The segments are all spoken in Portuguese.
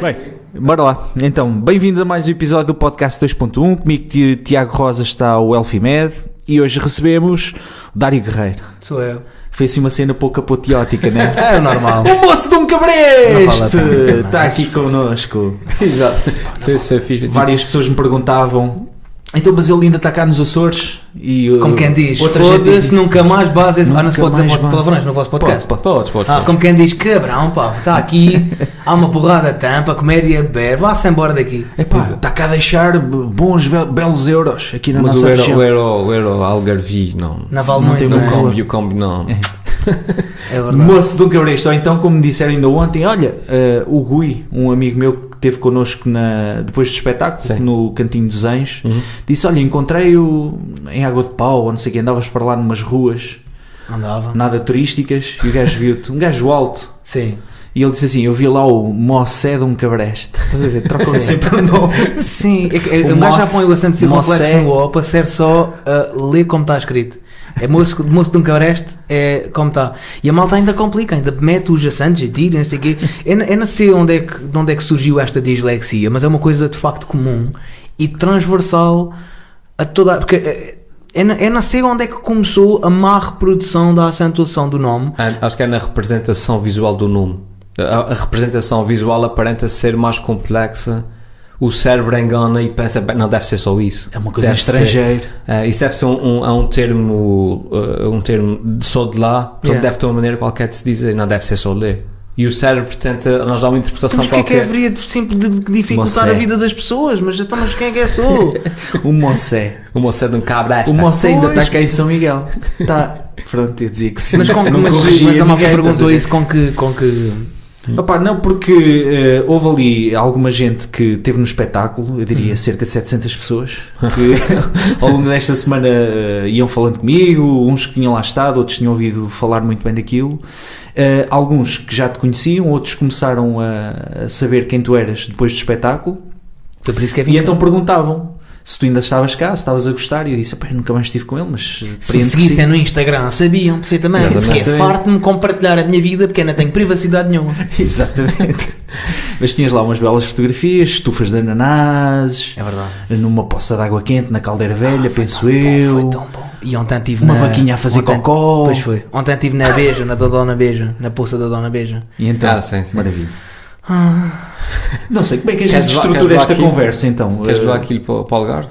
Bem, bora lá. Então, bem-vindos a mais um episódio do Podcast 2.1. Comigo, Ti- Tiago Rosa, está o Elfimed e hoje recebemos o Dário Guerreiro. Sou eu. Foi assim uma cena pouco apoteótica, né? É normal. o moço de um cabreste! Está aqui connosco. Exato. Várias pessoas me perguntavam. Então, mas ele ainda está cá nos Açores? E, uh, Como quem diz, outra gente foda-se, diz, nunca mais bases. Ah, não Nunca se pode dizer palavrões no vosso podcast. Pode, pode. Podes. Ah, como quem diz, cabrão, pá, está aqui, há uma porrada tampa, comer e a beber, vá-se embora daqui. Epá, está cá a deixar bons, be- belos euros aqui na Mas nossa o euro, região. o euro, o euro Algarvi, não. Não vale Não muito, tem não O é? muito câmbio, o câmbio, não. É. Moço de um cabresto, ou então, como me disseram ainda ontem, olha, eh, o Gui, um amigo meu que esteve connosco na, depois do espetáculo, Sim. no Cantinho dos Anjos, Uhum. disse: Olha, encontrei-o em Água de Pau, ou não sei o que, andavas para lá numas ruas Andava. nada turísticas, e o gajo viu-te, um gajo alto, Sim. e ele disse assim: Eu vi lá o Mossé de um cabreste. Estás a ver? Trocam sempre o nome. Sim, é é, O o gajo já põe o acento circunflexo moçé. no O para ser só uh, ler como está escrito. É moço, moço de um cabreste, é como está. E a malta ainda complica, ainda mete os acentos e tira, não sei o quê. Eu, não- sei onde é, que, de onde é que surgiu esta dislexia, mas é uma coisa de facto comum e transversal a toda. Porque eu, não- eu não sei onde é que começou a má reprodução da acentuação do nome. Ah, Acho que é na representação visual do nome. A, a representação visual aparenta ser mais complexa. O cérebro engana e pensa, "Bem, não deve ser só isso. É uma coisa Deve ser- estrangeira. Ah, isso deve ser um, um, um termo, ah, um termo de só de lá, portanto Yeah. deve ter uma maneira qualquer de se dizer, não deve ser só ler. E o cérebro tenta arranjar uma interpretação Mas porque é que haveria de, sempre de dificultar Moçé. a vida das pessoas? Mas então, mas quem é que é sou? O Mossé. O moço é de um cabra O Mossé ainda está cá em São Miguel. Tá. Pronto, eu dizia que sim. Mas, com que, mas, corrigia mas a malta perguntou isso com que, com que. Opá, não, porque eh, houve ali alguma gente que teve no espetáculo, eu diria cerca de 700 pessoas, que ao longo desta semana eh, iam falando comigo, uns que tinham lá estado, outros tinham ouvido falar muito bem daquilo, Eh, alguns que já te conheciam, outros começaram a, a saber quem tu eras depois do espetáculo, Então, por isso que é e então perguntavam se tu ainda estavas cá, se estavas a gostar, e eu disse, "Epá, eu nunca mais estive com ele, mas Se me seguissem sim." no Instagram, sabiam perfeitamente. Exatamente. Que é farto-me compartilhar a minha vida porque eu não tenho privacidade nenhuma. Exatamente. Mas tinhas lá umas belas fotografias, estufas de ananases, É verdade. numa poça de água quente na caldeira velha, penso Bom, eu. Foi tão bom. E ontem estive Uma na. vaquinha a fazer ontem- cocó. Pois foi. Ontem estive na Beja, na da Dona Beja, na poça da Dona Beja. E então, Ah, sim, sim. maravilha. Ah. Não sei, como é que a gente Queres estrutura queres levar esta aquilo? conversa então? Queres Eh, levar aquilo para, para o Algarve?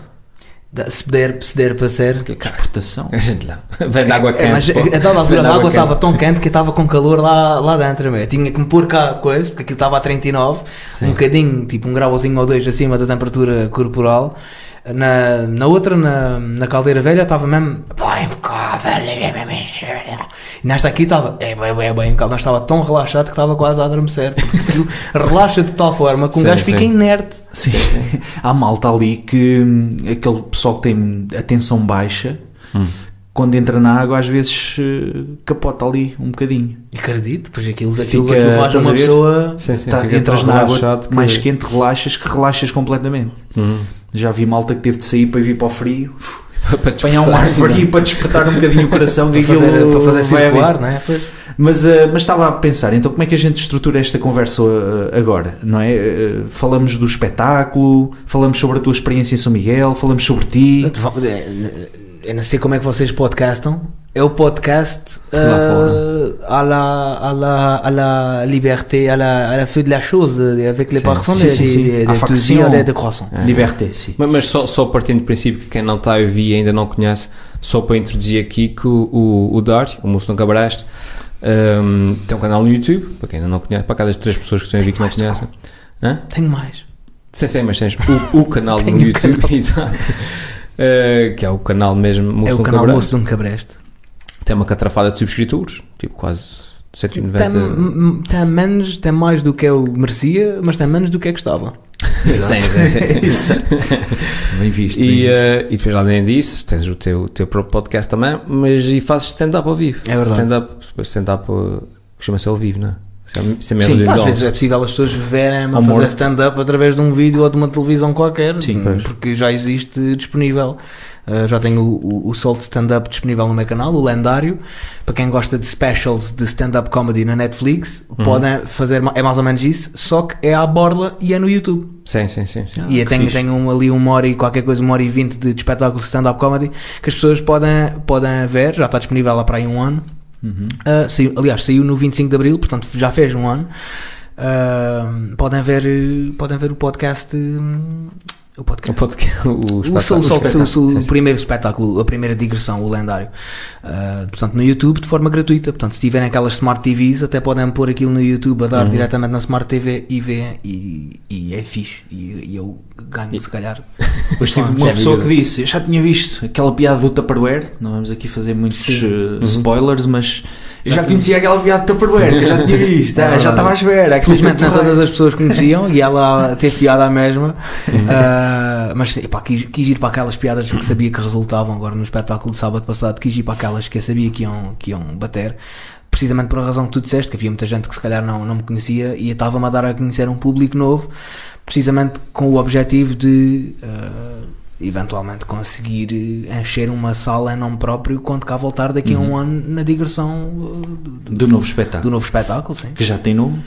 Da- Se der, se der para ser. Exportação. A gente lá. Vem de água É, quente. mas pô. a dada Vem altura a água estava tão quente que eu estava com calor lá, lá dentro. meu. Eu tinha que me pôr cá coisa, porque aquilo estava a 39, Sim. um bocadinho, tipo um grauzinho ou dois acima da temperatura corporal. Na, na outra, na, na caldeira velha, estava mesmo bem impecável. E nesta aqui estava é bem, bem, bem impecável, mas estava tão relaxado que estava quase a adormecer. Porque aquilo relaxa de tal forma que um Sim, gajo fica inerte. Sim. Há malta ali que hum, aquele pessoal que tem a tensão baixa, Hum. quando entra na água, às vezes eh, capota ali um bocadinho. Acredito, pois aquilo, aquilo, Fica- aquilo faz uma pessoa. Sim, sim, Tá, entras na água que- mais quente, relaxas, que relaxas completamente. Uhum. Já vi malta que teve de sair para vir para o frio, Para apanhar um ar frio para despertar um bocadinho o coração Para fazer, para fazer circular, não é? Pois. Mas, eh, mas estava a pensar, então como é que a gente estrutura esta conversa eh, agora, não é? Eh, falamos do espetáculo, falamos sobre a tua experiência em São Miguel, falamos sobre ti. Eu não sei como é que vocês podcastam. É o podcast euh, à, la, à, la, à la liberté, à la, à la feu de la chose, avec les personnes sim, de, sim, de, sim. de, À de, faction. de, de croissant. Liberté, sim. Mas, mas só, só partindo do princípio que quem não está a ouvir e ainda não conhece, só para introduzir aqui que o, o, o Dário, o moço do Cabraste, um, tem um canal no YouTube, para quem ainda não conhece, para cada três pessoas que estão a ouvir que não conhecem. Hã? Tenho mais. Sim, sim, mas tens o, o canal no YouTube, canal. exato. Uh, que é o canal mesmo Moço é o canal Cabraste. Moço de um Cabreste. Tem uma catrafada de subscritores, tipo quase 190. Tem, tem menos, tem mais do que eu merecia, mas tem menos do que eu gostava. Sim, sim, sim. Isso. Bem visto. bem E, visto. eh, e depois, além disso, tens o teu, teu próprio podcast também, mas e fazes stand-up ao vivo. É verdade. Stand-up, stand-up eh, costuma ser ao vivo, não é? Isso é- é Sim, Às vezes é possível as pessoas verem a fazer stand-up através de um vídeo ou de uma televisão qualquer, Sim, hum, porque já existe disponível Uh, já tenho o, o, o Salt Stand Up disponível no meu canal, o lendário. Para quem gosta de specials de stand-up comedy na Netflix, Uhum. podem fazer, é mais ou menos isso, só que é à borla e é no YouTube. Sim, sim, sim. sim. Ah, e eu tenho, tenho um- ali uma hora e qualquer coisa, uma hora e vinte de, de espetáculo de stand-up comedy que as pessoas podem, podem ver, já está disponível lá para aí um ano. Uhum. Uh, saiu- aliás, saiu no 25 de Abril, portanto já fez um ano. Uh, podem, ver, eh, podem ver o podcast. O O, podcast. podcast, o, O, o, espetáculo. o, o, espetáculo, o sim. primeiro espetáculo, a primeira digressão, o lendário. Uh, portanto, no YouTube de forma gratuita. Portanto, se tiverem aquelas Smart TVs, até podem pôr aquilo no YouTube a dar Uhum. diretamente na Smart TV e ver. E, e é fixe. E, e eu ganho, se calhar. Depois tive Ah, uma pessoa que disse: Eu já tinha visto aquela piada do Tupperware. Não vamos aqui fazer muitos uh, spoilers, mas eu Já conhecia aquela piada de Tupperware. Que eu já tinha visto. É já estava à espera. aquilo Felizmente foi todas as pessoas conheciam e ela teve piada à mesma. Uh, mas pá, quis, quis ir para aquelas piadas que sabia que resultavam agora no espetáculo de sábado passado. Quis ir para aquelas que eu sabia que iam, que iam bater. Precisamente por a razão que tu disseste, que havia muita gente que se calhar não, não me conhecia e estava-me a dar a conhecer um público novo, precisamente com o objetivo de uh, eventualmente conseguir encher uma sala em nome próprio quando cá voltar daqui a um ano na digressão uh, do, Do novo do espetáculo. novo espetáculo. Sim Que já tem nome.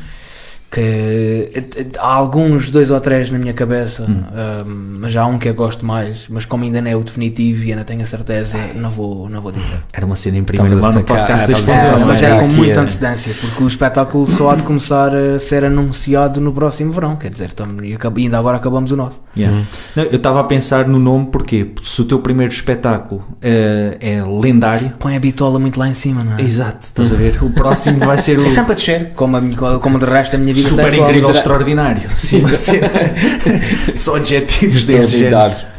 Que há alguns, dois ou três na minha cabeça, ah, mas há um que eu gosto mais, mas como ainda não é o definitivo e ainda tenho a certeza, não vou, não vou dizer. Era uma cena em primeiro lá no podcast das É, mas é com muita a- antecedência, porque o espetáculo só há de começar a ser anunciado no próximo verão, quer dizer, estamos, e ainda agora acabamos o nosso. Yeah. Não, eu estava a pensar no nome porque se o teu primeiro espetáculo eh, é lendário. Põe a bitola muito lá em cima, não é? Exato, estás a ver? O próximo vai ser o É sempre a descer, como, a como de resto a minha vida super sexual. incrível, extraordinário. Sim, Só adjetivos desse género. Dar.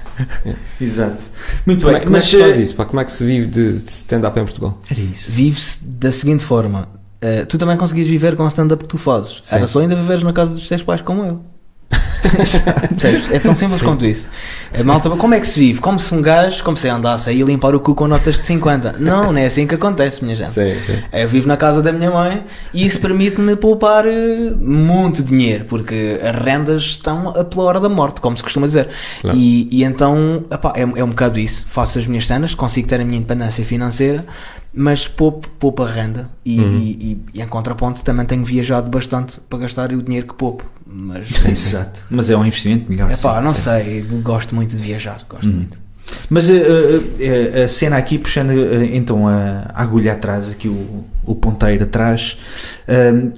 Exato. Muito Como, é, bem, como é mas que se faz eh, isso? Pá? Como é que se vive de, de stand-up em Portugal? Era isso. Vive-se da seguinte forma. eh, tu também conseguias viver com o stand-up que tu fazes. Sim. Era só ainda viveres na casa dos teus pais como eu. É tão simples quanto isso. A malta, como é que se vive? Como se um gajo, como se andasse aí a limpar o cu com notas de 50. Não, não é assim que acontece, minha gente. Sim, sim. Eu vivo na casa da minha mãe e isso permite-me poupar eh, muito dinheiro, porque as rendas estão a pela hora da morte, como se costuma dizer. Claro. E, e então epá, é, é um bocado isso. Faço as minhas cenas, consigo ter a minha independência financeira, mas poupo, poupo a renda. E, Uhum. e, e- e em contraponto também tenho viajado bastante para gastar o dinheiro que poupo. Mas Exato. Mas é um investimento melhor. epá, sim, não sei, gosto muito de viajar, gosto Hum. muito. Mas eh, eh, a cena aqui, puxando eh, então a, a agulha atrás, aqui o, o ponteiro atrás,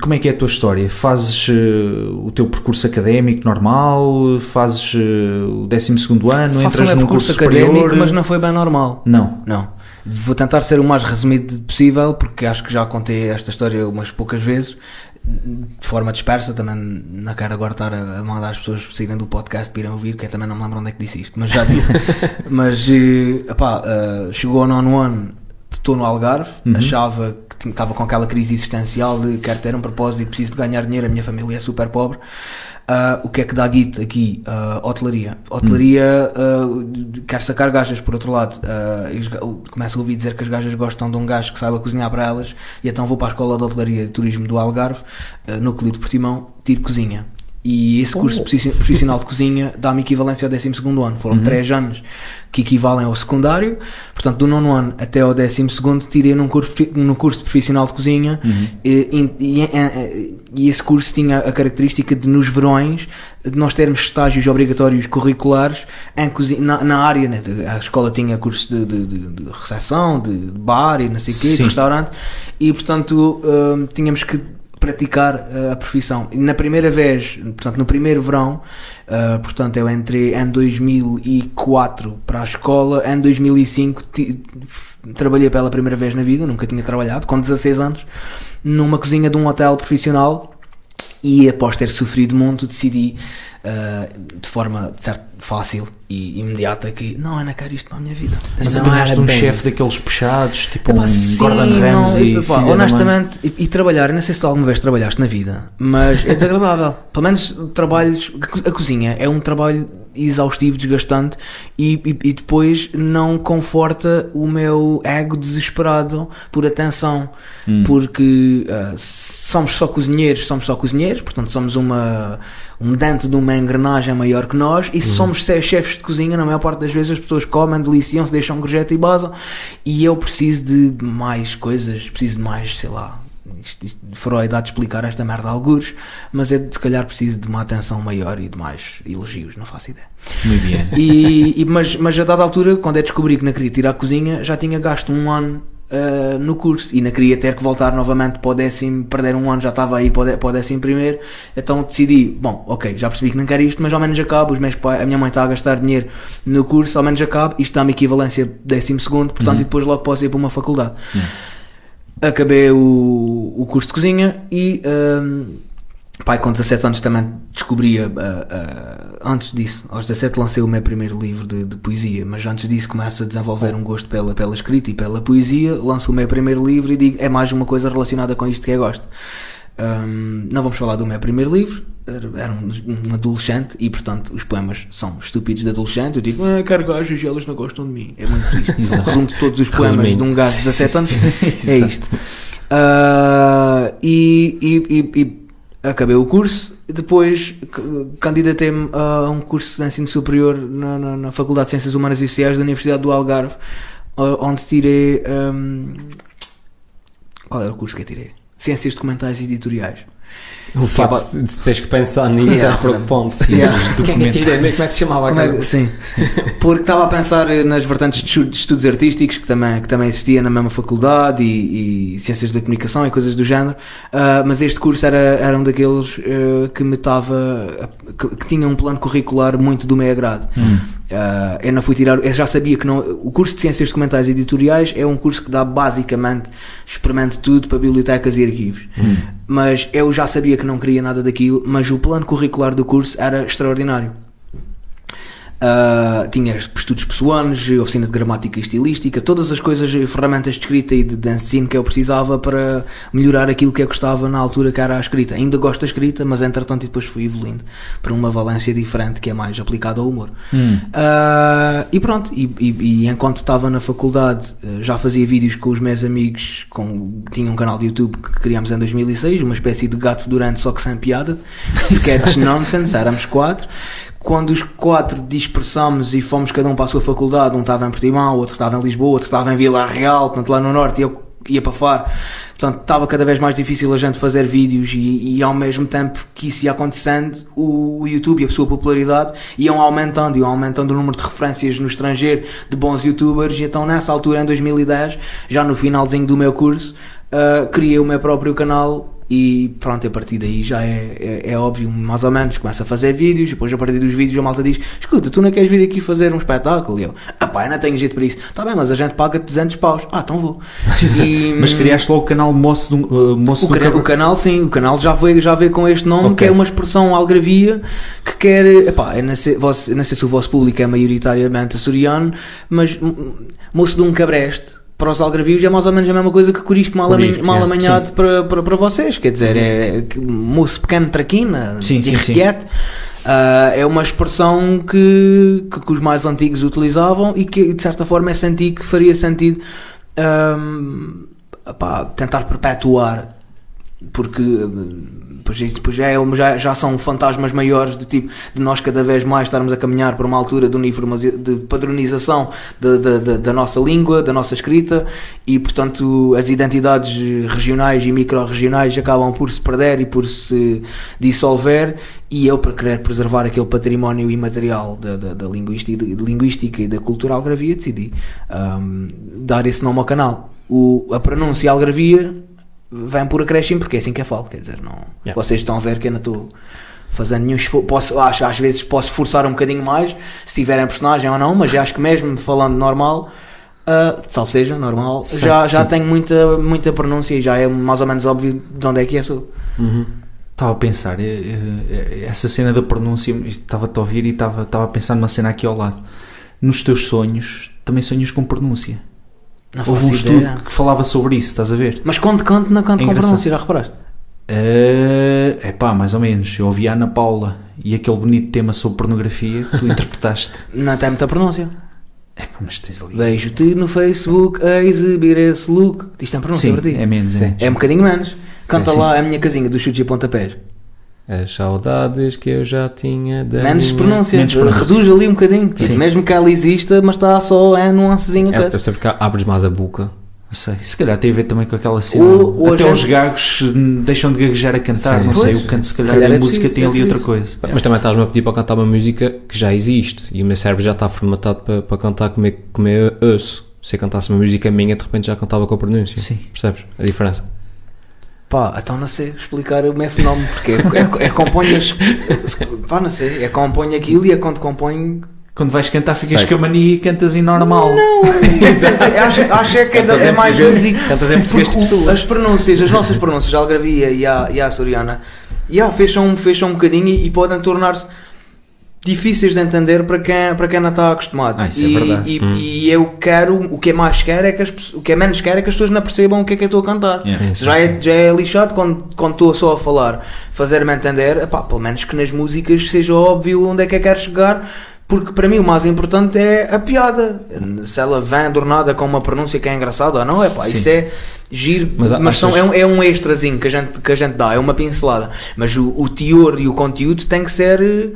como é que é a tua história? Fazes o teu percurso académico normal? Fazes o 12 ano? Faço entras um num curso académico, superior? mas não foi bem normal. Não. Não. Vou tentar ser o mais resumido possível, porque acho que já contei esta história umas poucas vezes, de forma dispersa. Também não quero agora estar a mandar as pessoas saírem do podcast para irem ouvir, que eu também não me lembro onde é que disse isto, mas já disse. mas, eh, epá, eh, chegou ao nono ano, estou no Algarve, Uhum. achava que estava com aquela crise existencial de quero ter um propósito, preciso de ganhar dinheiro, a minha família é super pobre. Ah, o que é que dá guito aqui? Ah, hotelaria. Hotelaria ah, quer sacar gajas, por outro lado. Ga- começo a ouvir dizer que as gajas gostam de um gajo que saiba cozinhar para elas, e então vou para a Escola de Hotelaria e Turismo do Algarve, ah, núcleo de Portimão, tiro cozinha. E esse curso profici- profissional de cozinha dá-me equivalência ao 12 ano. Foram 3 anos que equivalem ao secundário. Portanto, do nono ano até ao 12 tirei num curso, num curso profissional de cozinha. E, e- e- e esse curso tinha a característica de, nos verões, de nós termos estágios obrigatórios curriculares em cozinha, na, na área. Né? A escola tinha cursos de, de, de, de recepção, de, bar e não sei o quê, de restaurante. E, portanto, hum, tínhamos que praticar uh, a profissão. Na primeira vez, portanto, no primeiro verão, uh, portanto, eu entrei em 2004 para a escola, em 2005 ti- f- trabalhei pela primeira vez na vida, nunca tinha trabalhado, com 16 anos, numa cozinha de um hotel profissional e após ter sofrido muito decidi uh, de forma de certo, fácil e imediata que não, não quero isto para a minha vida. Mas não apanhaste um chefe daqueles puxados, tipo Epá, um sim, Gordon não, Ramsay. epá, honestamente, e, e trabalhar, não sei se tu alguma vez trabalhaste na vida, mas é desagradável. Pelo menos trabalhos. A cozinha é um trabalho exaustivo, desgastante e, e- e depois não conforta o meu ego desesperado por atenção, Hum. porque ah, somos só cozinheiros, somos só cozinheiros, portanto somos uma um dente de uma engrenagem maior que nós e se somos chefes de cozinha, na maior parte das vezes as pessoas comem, deliciam-se, deixam gorjeta e basam. E eu preciso de mais coisas, preciso de mais, sei lá. Isto, isto, Freud há de explicar esta merda a algures, mas é de, se calhar preciso de uma atenção maior e de mais elogios, não faço ideia. Muito bem. E, e- mas, mas a dada altura, quando eu descobri que não queria tirar a cozinha, já tinha gasto um ano ah, no curso. E não queria ter que voltar novamente para o décimo, perder um ano, já estava aí para o, décimo primeiro, então decidi, bom, ok, já percebi que não quero isto, mas ao menos acabo, os meus pais, a minha mãe está a gastar dinheiro no curso, ao menos acabo, isto dá-me equivalência décimo segundo, portanto, e depois logo posso ir para uma faculdade. Acabei o, o curso de cozinha e hum, pai, com 17 anos também descobri, a- a- a- antes disso, aos 17 lancei o meu primeiro livro de, de poesia, mas antes disso começo a desenvolver um gosto pela, pela escrita e pela poesia, lanço o meu primeiro livro e digo, é mais uma coisa relacionada com isto que eu gosto. Hum, não vamos falar do meu primeiro livro, era, um, um adolescente e portanto os poemas são estúpidos de adolescente. Eu digo, ah, quero gajos e elas não gostam de mim. É muito triste. Isso um resumo de todos os poemas Resumindo. de um gajo de 17 anos. é isto. Ah, e, e- e- e acabei o curso. Depois c- candidatei-me a um curso de ensino superior na, na- na Faculdade de Ciências Humanas e Sociais da Universidade do Algarve, onde tirei. hum, qual era o curso que eu tirei? Ciências documentais e editoriais. O facto de teres que pensar nisso Yeah. é preocupante. Yeah. O que é que eu tirei? Como é que se chamava é aquela? que- sim, porque estava a pensar nas vertentes de estu- de estudos artísticos que também, que também existia na mesma faculdade e, e ciências da comunicação e coisas do género, Ah, mas este curso era, era um daqueles ah, que me estava que, que tinha um plano curricular muito do meu agrado. Ah, eu não fui tirar, eu já sabia que não. O curso de Ciências Documentais e Editoriais é um curso que dá basicamente experimento tudo para bibliotecas e arquivos. Mas eu já sabia que não queria nada daquilo, mas o plano curricular do curso era extraordinário. Uh, tinha estudos pessoais, oficina de gramática e estilística, todas as coisas, ferramentas de escrita e de, de ensino que eu precisava para melhorar aquilo que eu gostava na altura que era a escrita. Ainda gosto da escrita, mas entretanto depois fui evoluindo para uma valência diferente que é mais aplicada ao humor. Hum. Uh, e pronto, e, e- e enquanto estava na faculdade uh, já fazia vídeos com os meus amigos, com, tinha um canal de YouTube que criámos em 2006, uma espécie de gato fedorento só que sem piada, sketch nonsense, éramos quatro. Quando os quatro dispersámos e fomos cada um para a sua faculdade, um estava em Portimão, outro estava em Lisboa, outro estava em Vila Real, portanto lá no Norte, e eu ia para Faro. Portanto, estava cada vez mais difícil a gente fazer vídeos e, e ao mesmo tempo que isso ia acontecendo, o, YouTube e a sua popularidade iam aumentando, iam aumentando o número de referências no estrangeiro de bons youtubers e então nessa altura, em 2010, já no finalzinho do meu curso, ah, criei o meu próprio canal e pronto, a partir daí já é, é, é óbvio, mais ou menos, começa a fazer vídeos, depois a partir dos vídeos a malta diz, escuta, tu não queres vir aqui fazer um espetáculo? E eu, ah pá, eu não tenho jeito para isso. Tá bem, mas a gente paga 200 paus. Ah, então vou. E, Mas criaste logo o canal Moço do, uh, Moço o, do o canal, sim, o canal já veio, já veio com este nome, Ok. que é uma expressão algravia que quer. Epá, eu não, sei, não sei se o vosso público é maioritariamente açoriano, mas hum, moço de um cabreste. Para os algravios é mais ou menos a mesma coisa que corisco mal, amanhã- mal amanhado para, para, para vocês. Quer dizer, é, moço pequeno traquina, Sim, sim, sim. Ah, é uma expressão que, que, que os mais antigos utilizavam e que de certa forma é senti que faria sentido ahm, epá, tentar perpetuar porque hum, pois, isso- pois já, é já, já são fantasmas maiores de tipo de nós cada vez mais estarmos a caminhar para uma altura de, de padronização da, nossa língua, da nossa escrita e portanto as identidades regionais e micro-regionais acabam por se perder e por se dissolver e eu para querer preservar aquele património imaterial da, da, da linguística, linguística e da cultura algravia decidi hum, dar esse nome ao canal. O, a pronúncia algravia vem por acréscimo porque é assim que eu falo, quer dizer, não, Yeah. vocês estão a ver que eu não estou fazendo nenhum esforço, posso, acho, às vezes posso forçar um bocadinho mais se tiverem personagem ou não, mas acho que mesmo falando normal, salvo seja, normal, Sim, já, já sim. tenho muita, muita pronúncia e já é mais ou menos óbvio de onde é que eu sou. Uhum. Estava a pensar, eh, eh, essa cena da pronúncia, estava-te a ouvir e estava, estava a pensar numa cena aqui ao lado. Nos teus sonhos, também sonhas com pronúncia. Não Houve um estudo ideia. que falava sobre isso, estás a ver? Mas quando canto, não canto com Engraçado. pronúncia, já reparaste? É pá, mais ou menos. Eu ouvi a Ana Paula e aquele bonito tema sobre pornografia que tu interpretaste. Não tem muita pronúncia. É pá, mas tens ali. Vejo-te no Facebook a exibir esse look. Isto tem pronúncia Sim, para ti. é menos. Sim. É. É um bocadinho menos. Canta É, lá a minha casinha dos chutes e pontapés. As saudades que eu já tinha da Menos minha... pronúncia, menos pronúncia. reduz ali um bocadinho. Tipo, Sim. mesmo que ela exista, mas está só é nuancezinha. É, coisa. deve ser porque abres mais a boca. Não sei. Se calhar tem a ver também com aquela cena. Ou- ou a Até gente- os gagos deixam de gaguejar a cantar. Sim. não sei. Pois. O canto, se calhar, Calhar a é música preciso, tem é ali outra coisa. Mas também estás-me a pedir para cantar uma música que já existe e o meu cérebro já está formatado para, para cantar como, é, como eu ouço. Se eu cantasse uma música minha, de repente já cantava com a pronúncia. Sim. Percebes a diferença? Pá, então não sei explicar o meu fenómeno, porque é, é, é compõe as. Pá, não sei, é compõe aquilo e é quando compõe. Quando vais cantar, ficas Sei. com a mania e cantas em normal. Não! acho, acho é que é, Cantas é em mais português- música. cantas em português de Porque o- pessoa. As pronúncias, as nossas pronúncias, a algravia e a, e a açoriana, yeah, fecham, fecham um bocadinho e, e podem tornar-se difíceis de entender para quem, para quem não está acostumado. Ah, isso é e, verdade. E, Hum. e eu quero, o que é mais quero é que as, pessoas- o que é menos quero é que as pessoas não percebam o que é que eu estou a cantar. Yeah. Sim, já, sim. é, já é lixado quando, quando estou só a falar, fazer-me entender, epá, pelo menos que nas músicas seja óbvio onde é que eu quero chegar. Porque para mim o mais importante é a piada. Se ela vem adornada com uma pronúncia que é engraçada ou não, é pá, Sim. isso é giro. Mas Mas, são- é, um, é um extrazinho que a, gente, que a gente dá, é uma pincelada. Mas o, o teor e o conteúdo tem que ser.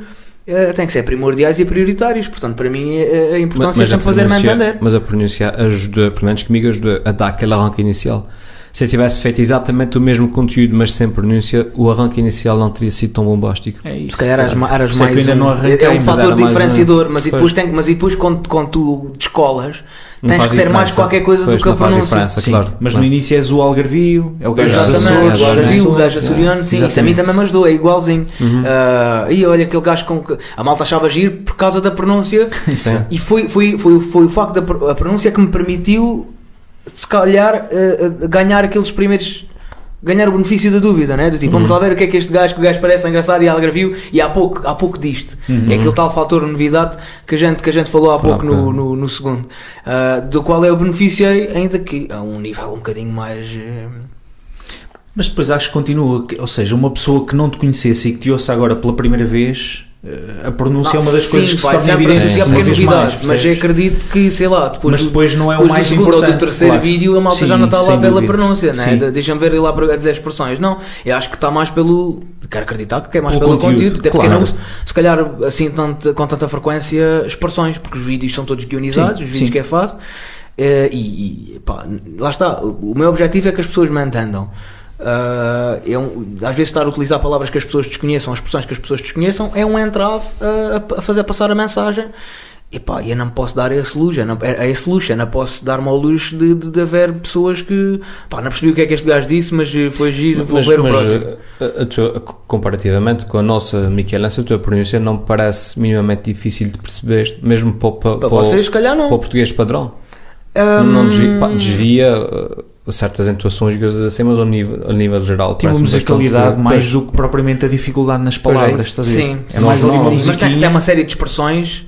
Eh, tem que ser primordiais e prioritários, portanto, para mim eh, a importância é a sempre fazer-me entender. Mas a pronúncia ajuda, pelo menos comigo, ajuda a dar aquele arranque inicial. Se eu tivesse feito exatamente o mesmo conteúdo, mas sem pronúncia, o arranque inicial não teria sido tão bombástico. É isso. Se calhar eras, eras é mais ainda um, não arranquei, é um fator diferenciador, um- mas e Pois. depois, tem, mas e depois quando, quando tu descolas tens que ter mais qualquer coisa Pois, do que a pronúncia. Sim, claro. mas Não. no início és o algarvio, é o gajo Açores. o algarvio, o gajo açoriano, sim, isso a mim também me ajudou, é igualzinho. Uhum. Ah, e olha aquele gajo com que a malta achava giro por causa da pronúncia Sim. e foi, foi, foi, foi o facto da pronúncia que me permitiu, se calhar, ah, ah, ganhar aqueles primeiros. Ganhar o benefício da dúvida, né? Do tipo, vamos lá ver o que é que este gajo, que o gajo parece engraçado e algarvio, e há pouco, há pouco disto. É aquele tal fator novidade que a gente, que a gente falou há há pouco no, no, no segundo, Ah, do qual eu beneficiei, ainda que a um nível um bocadinho mais. eh, Mas depois acho que continua, ou seja, uma pessoa que não te conhecesse e que te ouça agora pela primeira vez, a pronúncia é uma das Sim, coisas que se torna evidente associar uma pequenas vez mais, mas eu percebes? acredito que, sei lá, depois, Mas do- depois não é o mais do segundo ou importante. do terceiro claro. vídeo a malta já Sim, não está lá pela dúvida. pronúncia, né? Sim. De- deixa-me ver lá para dizer expressões. Não, eu acho que está mais pelo. Quero acreditar que é mais Pelo pelo, conteúdo, conteúdo, até porque claro. não uso, se calhar assim tanto, com tanta frequência expressões, porque os vídeos são todos guionizados, Sim, os vídeos sim. que é fácil. Eh, e, e, pá, lá está, o meu objetivo é que as pessoas me entendam. Ah, é um- às vezes estar a utilizar palavras que as pessoas desconheçam, expressões que as pessoas desconheçam, é um entrave a, a fazer passar a mensagem. E pá, eu não posso dar esse luxo, eu não, a esse luxo, eu não posso dar-me ao luxo de, de, de haver pessoas que pá, não percebi o que é que este gajo disse, mas eh, foi giro, vou Mas, ver o mas, próximo. a- a tua- comparativamente com a nossa Michelense, a tua pronúncia não me parece minimamente difícil de perceber, mesmo para, o- para, Para para o- vocês, se calhar não. para o português padrão. Ahm, Não desvia, pá, desvia uh, certas entoações e coisas assim, mas ao nível, a nível geral Tinha uma musicalidade bastante- mais do que propriamente a dificuldade nas é palavras, estás a? Sim, é mais sim. Mas tem, tem uma série de expressões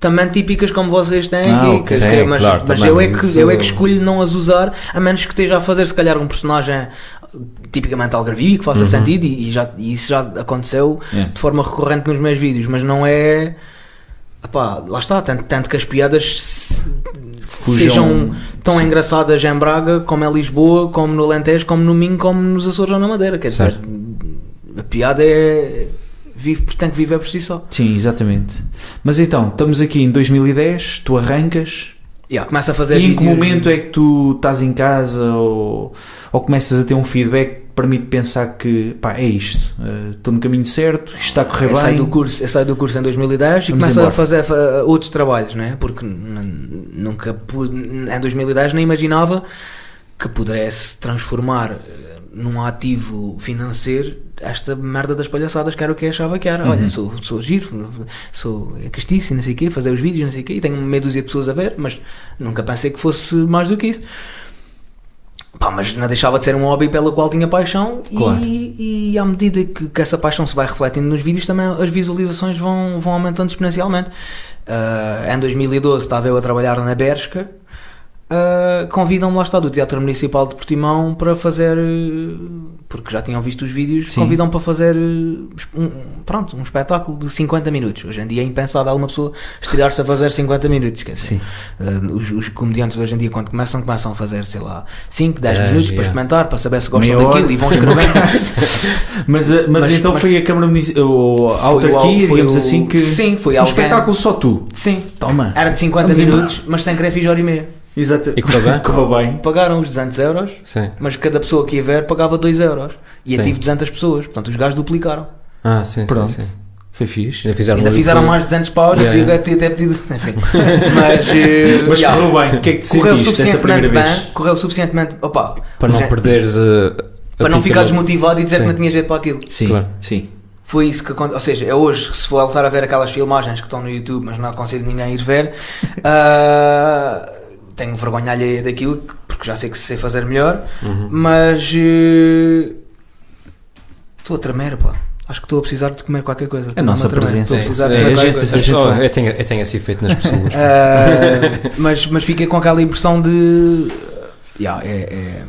também típicas como vocês têm Ah, aqui, ok. que- Sim, que- mas, claro, mas também, eu, é que, isso- eu é que escolho não as usar a menos que esteja a fazer se calhar um personagem tipicamente algarvio e que faça Uhum. sentido e, e já, e isso já aconteceu É. de forma recorrente nos meus vídeos, mas não é Epá, lá está, tanto, tanto que as piadas se- Fujam- sejam tão sim. engraçadas em Braga como em Lisboa, como no Alentejo, como no Minho, como nos Açores ou na Madeira. Quer dizer, Certo. a piada é. Vive, tem que viver por si só. Sim, exatamente. Mas então, estamos aqui em 2010, tu arrancas. Yeah, começa a fazer e em que momento é que tu estás em casa ou, ou começas a ter um feedback permite pensar que pá, é isto, eh, estou no caminho certo, isto está a correr Eu bem. saio, do curso, eu saio do curso em 2010 e começo a fazer fa- outros trabalhos, não é? Porque nunca pude, em 2010 nem imaginava que pudesse transformar eh, num ativo financeiro esta merda das palhaçadas que era o que eu achava que era. Uhum. Olha, sou, sou giro, sou castiço e não sei o quê, fazer os vídeos, não sei o quê, e tenho meia dúzia de pessoas a ver, mas nunca pensei que fosse mais do que isso. Pá, mas não deixava de ser um hobby pelo qual tinha paixão Claro. e, e à medida que, que essa paixão se vai refletindo nos vídeos também as visualizações vão, vão aumentando exponencialmente. Ah, em 2012 estava eu a trabalhar na Bershka ah, convidam-me lá está do Teatro Municipal de Portimão para fazer eh, porque já tinham visto os vídeos Sim. convidam para fazer eh, um, pronto, um espetáculo de 50 minutos hoje em dia é impensável uma pessoa estirar-se a fazer 50 minutos quer dizer, ah, os, os comediantes hoje em dia quando começam começam a fazer sei lá 5, 10 Dez, minutos para experimentar para saber se gostam Meia hora. daquilo e vão escrevendo Mas, uh, mas, Mas- então mas- foi a Câmara Municipal, a autarquia, digamos o- assim, que. sim, foi um alguém- espetáculo só tu. sim, Toma. era de 50 Vamos minutos mas sem querer fiz hora e meia Exato. E correu bem? Correu bem. pagaram os 200 euros Sim. mas cada pessoa que ia ver pagava 2 euros e eu tive 200 pessoas portanto os gajos duplicaram Ah, sim, Pronto. sim, sim. Foi fixe. Ainda fizeram, Ainda fizeram mais de 200 paus, Yeah, eu podia ter pedido. Enfim. Mas, eh, Mas yeah, correu bem. O que é que te correu sentiste essa primeira suficientemente vez? bem, correu suficientemente. Opa, Para não já- perderes uh, a para não ficar do- desmotivado e dizer Sim. que não tinha jeito para aquilo. Sim, Claro. sim. Foi isso que aconteceu. Ou seja, é hoje, se for voltar a ver aquelas filmagens que estão no YouTube, mas não aconselho ninguém a ir ver, ah, tenho vergonha alheia daquilo, porque já sei que sei fazer melhor, Uhum. mas eh, estou a tremer, pá. Acho que estou a precisar de comer qualquer coisa. Nossa a tremer. presença, Estou a é precisar isso. de É, comer a qualquer gente- coisa. a gente Oh, vai- eu, tenho, eu tenho esse efeito nas pessoas. Ah, mas, mas fiquei com aquela impressão de. Yeah, é, é,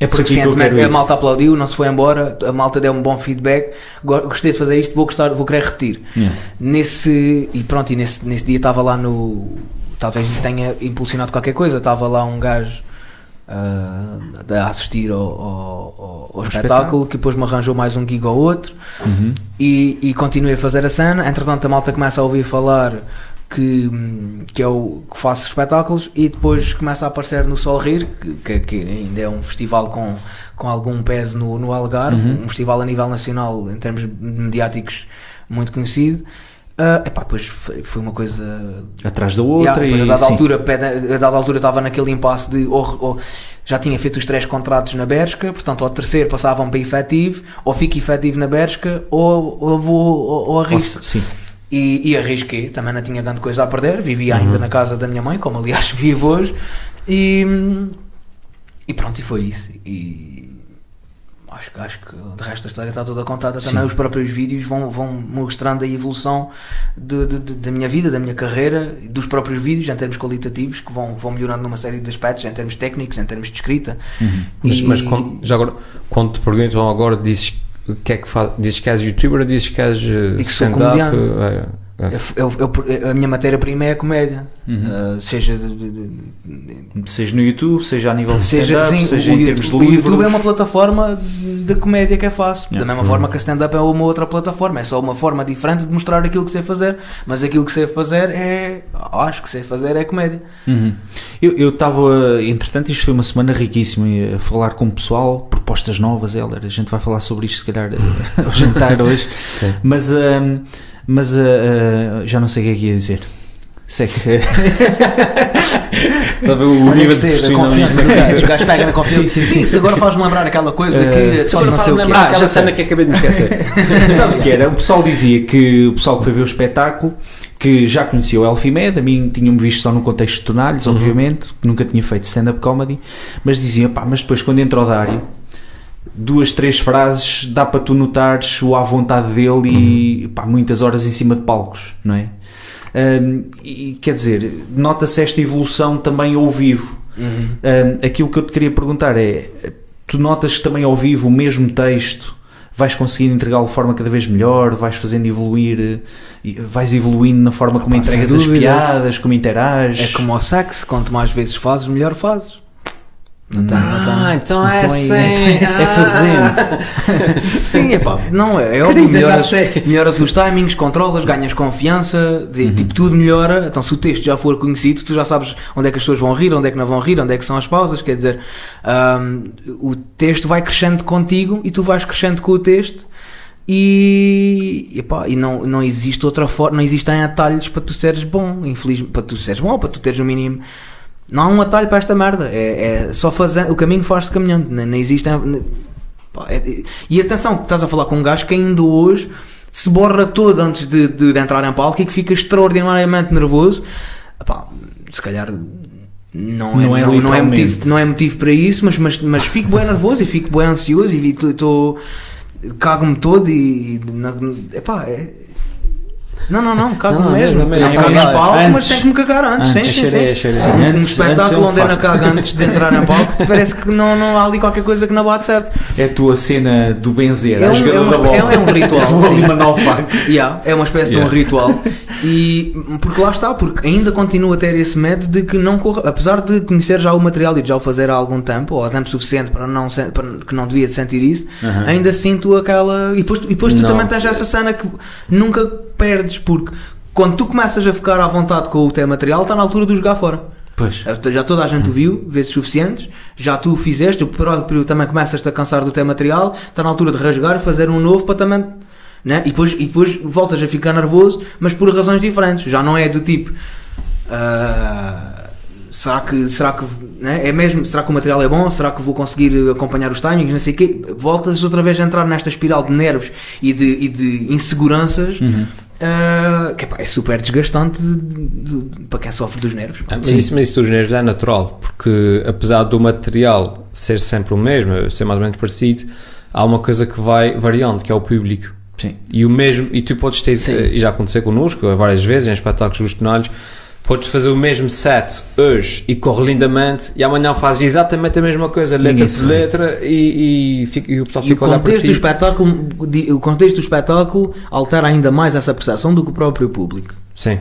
É quero ir. A malta aplaudiu, não se foi embora, a malta deu um bom feedback. go- Gostei de fazer isto, vou, gostar, vou querer repetir. Yeah. Nesse, e pronto, e nesse, nesse dia estava lá no. Talvez isso tenha impulsionado qualquer coisa. Estava lá um gajo ah, a assistir ao, ao- ao- espetáculo, espetáculo. que depois me arranjou mais um gig ou outro Uhum. e, e continuei a fazer a cena. Entretanto, a malta começa a ouvir falar que, que eu que faço espetáculos e depois começa a aparecer no Sol Rir, que, que, que ainda é um festival com, com algum peso no, no Algarve, Uhum. um festival a nível nacional em termos mediáticos muito conhecido. Ah, epá, depois foi, foi uma coisa Atrás da Yeah, outra depois, e. a dada sim. altura, a dada altura estava naquele impasse de ou- ou já tinha feito os três contratos na Bershka, portanto ao terceiro passavam para efetivo, ou fico efetivo na Bershka, ou, ou vou ou, ou arrisco. Sim. E, e arrisquei, também não tinha grande coisa a perder, vivia ainda na casa da minha mãe, como aliás vivo hoje, e, e pronto, e foi isso. E acho, que- acho que de resto a história está toda contada. Também Sim. os próprios vídeos vão, vão mostrando a evolução de, de- de- da minha vida, da minha carreira, dos próprios vídeos em termos qualitativos, que vão, vão melhorando numa série de aspectos, em termos técnicos, em termos de escrita. Uhum. Mas, E- mas quando, já agora, quando te perguntam agora, dizes que é que faz? Dizes que és youtuber ou dizes que és uh, que sou comediante. É. Eu- eu- eu- a minha matéria-prima é a comédia, Uhum. Uh, seja de- de- de, Seja no YouTube, seja a nível de Seja, sim, seja o, em Yout- termos de o livros. YouTube é uma plataforma de comédia que é fácil. Yeah. Da mesma forma que a stand-up é uma outra plataforma. É só uma forma diferente de mostrar aquilo que sei fazer. Mas aquilo que sei fazer é. Acho que sei fazer é comédia. Uhum. Eu estava, entretanto, isto foi uma semana riquíssima a falar com o pessoal, propostas novas, Helder. A gente vai falar sobre isto, se calhar, eh, ao jantar hoje. Mas, ahm, mas ah, ah, já não sei o que é que ia dizer. Sei que. Ver o nível de profissionalismo. confiança. O gajo pega na confiança. Sim, sim, sim. Isso agora faz-me lembrar aquela coisa Eh, que. sim, não Agora o faz-me lembrar Ah, aquela cena que acabei de me esquecer. Sabes que era? O pessoal dizia que o pessoal que foi ver o espetáculo que já conhecia o Elfimed, a mim tinham-me visto só no contexto de tonalhos, Uhum. obviamente, que nunca tinha feito stand-up comedy, mas diziam, pá, mas depois quando entra o Dário, duas, três frases dá para tu notares o à vontade dele e pá, muitas horas em cima de palcos, não é? Hum, e quer dizer, nota-se esta evolução também ao vivo. Uhum. Hum, aquilo que eu te queria perguntar é: tu notas que também ao vivo o mesmo texto vais conseguindo entregá-lo de forma cada vez melhor, vais fazendo evoluir, eh, vais evoluindo na forma como entregas as piadas, como interages. É como ao sax: quanto mais vezes fazes, melhor fazes. Não tem, não tem. Ah, então é Então é- assim. é fazendo. Sim, é pá, não é, é óbvio, melhoras, melhoras os timings, controlas, ganhas confiança, de- Uhum. tipo, tudo melhora. Então, se o texto já for conhecido, tu já sabes onde é que as pessoas vão rir, onde é que não vão rir, onde é que são as pausas. Quer dizer, ahm, o texto vai crescendo contigo e tu vais crescendo com o texto. E, epá, e não, não existe outra forma, não existem atalhos para tu seres bom, infelizmente, para tu seres bom, para tu teres o mínimo. Não há um atalho para esta merda, é, é só fazer, o caminho faz-se caminhando, não, não existem. Pá, é- e atenção, que estás a falar com um gajo que ainda hoje se borra todo antes de, de- de entrar em palco e que fica extraordinariamente nervoso. Epá, se calhar não é, Não é não, não é, motivo, não é motivo para isso, mas, mas, mas fico bem nervoso e fico bem ansioso e estou. Cago-me todo e. na- Epá, é, Não, não, não, cago Não, mesmo. mesmo, mesmo. Não cago em palco, mas Antes. tem que me cagar antes. Antes. sim, sim, Cheirei, sim. cheirei. Sim, Antes- um é espetáculo um onde Ana facto. caga antes de entrar em palco, parece que não, não há ali qualquer coisa que não bate certo. É a tua cena do benzer, É um- jogador é uma- da bola. é- é um ritual, Vou sim. ali mandar o fax. Yeah, é uma espécie de Yeah. um ritual. E porque lá está, porque ainda continuo a ter esse medo de que não corra, apesar de conhecer já o material e de já o fazer há algum tempo, ou há tempo suficiente para não para que não devia de sentir isso, ainda sinto aquela. E depois, e depois tu Não. também tens essa cena que nunca perdes, porque quando tu começas a ficar à vontade com o teu material, está na altura de o jogar fora. Pois. Já toda a gente o viu, vezes suficientes, já tu o fizeste, o próprio também começas-te a cansar do teu material, está na altura de rasgar, fazer um novo para também. Né? E, depois, e depois voltas a ficar nervoso, mas por razões diferentes. Já não é do tipo. ah, será que. Será que né? é mesmo? Será que o material é bom? Será que vou conseguir acompanhar os timings? Não sei o quê. Voltas outra vez a entrar nesta espiral de nervos e de, e de inseguranças. Uhum. Ah, que epá, é super desgastante de- de- de- para quem sofre dos nervos. Ah, Mas isso, mas isso dos nervos é natural, porque apesar do material ser sempre o mesmo, ser mais ou menos parecido, há uma coisa que vai variando, que é o público. Sim. E o mesmo, e tu podes ter, Sim. já aconteceu connosco várias vezes em espetáculos dos tonalhos, podes fazer o mesmo set hoje e corre lindamente, e amanhã fazes exatamente a mesma coisa, letra por letra, e, e, fica- e o pessoal E o fica a olhar para contexto, do ti. espetáculo, o contexto do espetáculo altera ainda mais essa percepção do que o próprio público. Sim,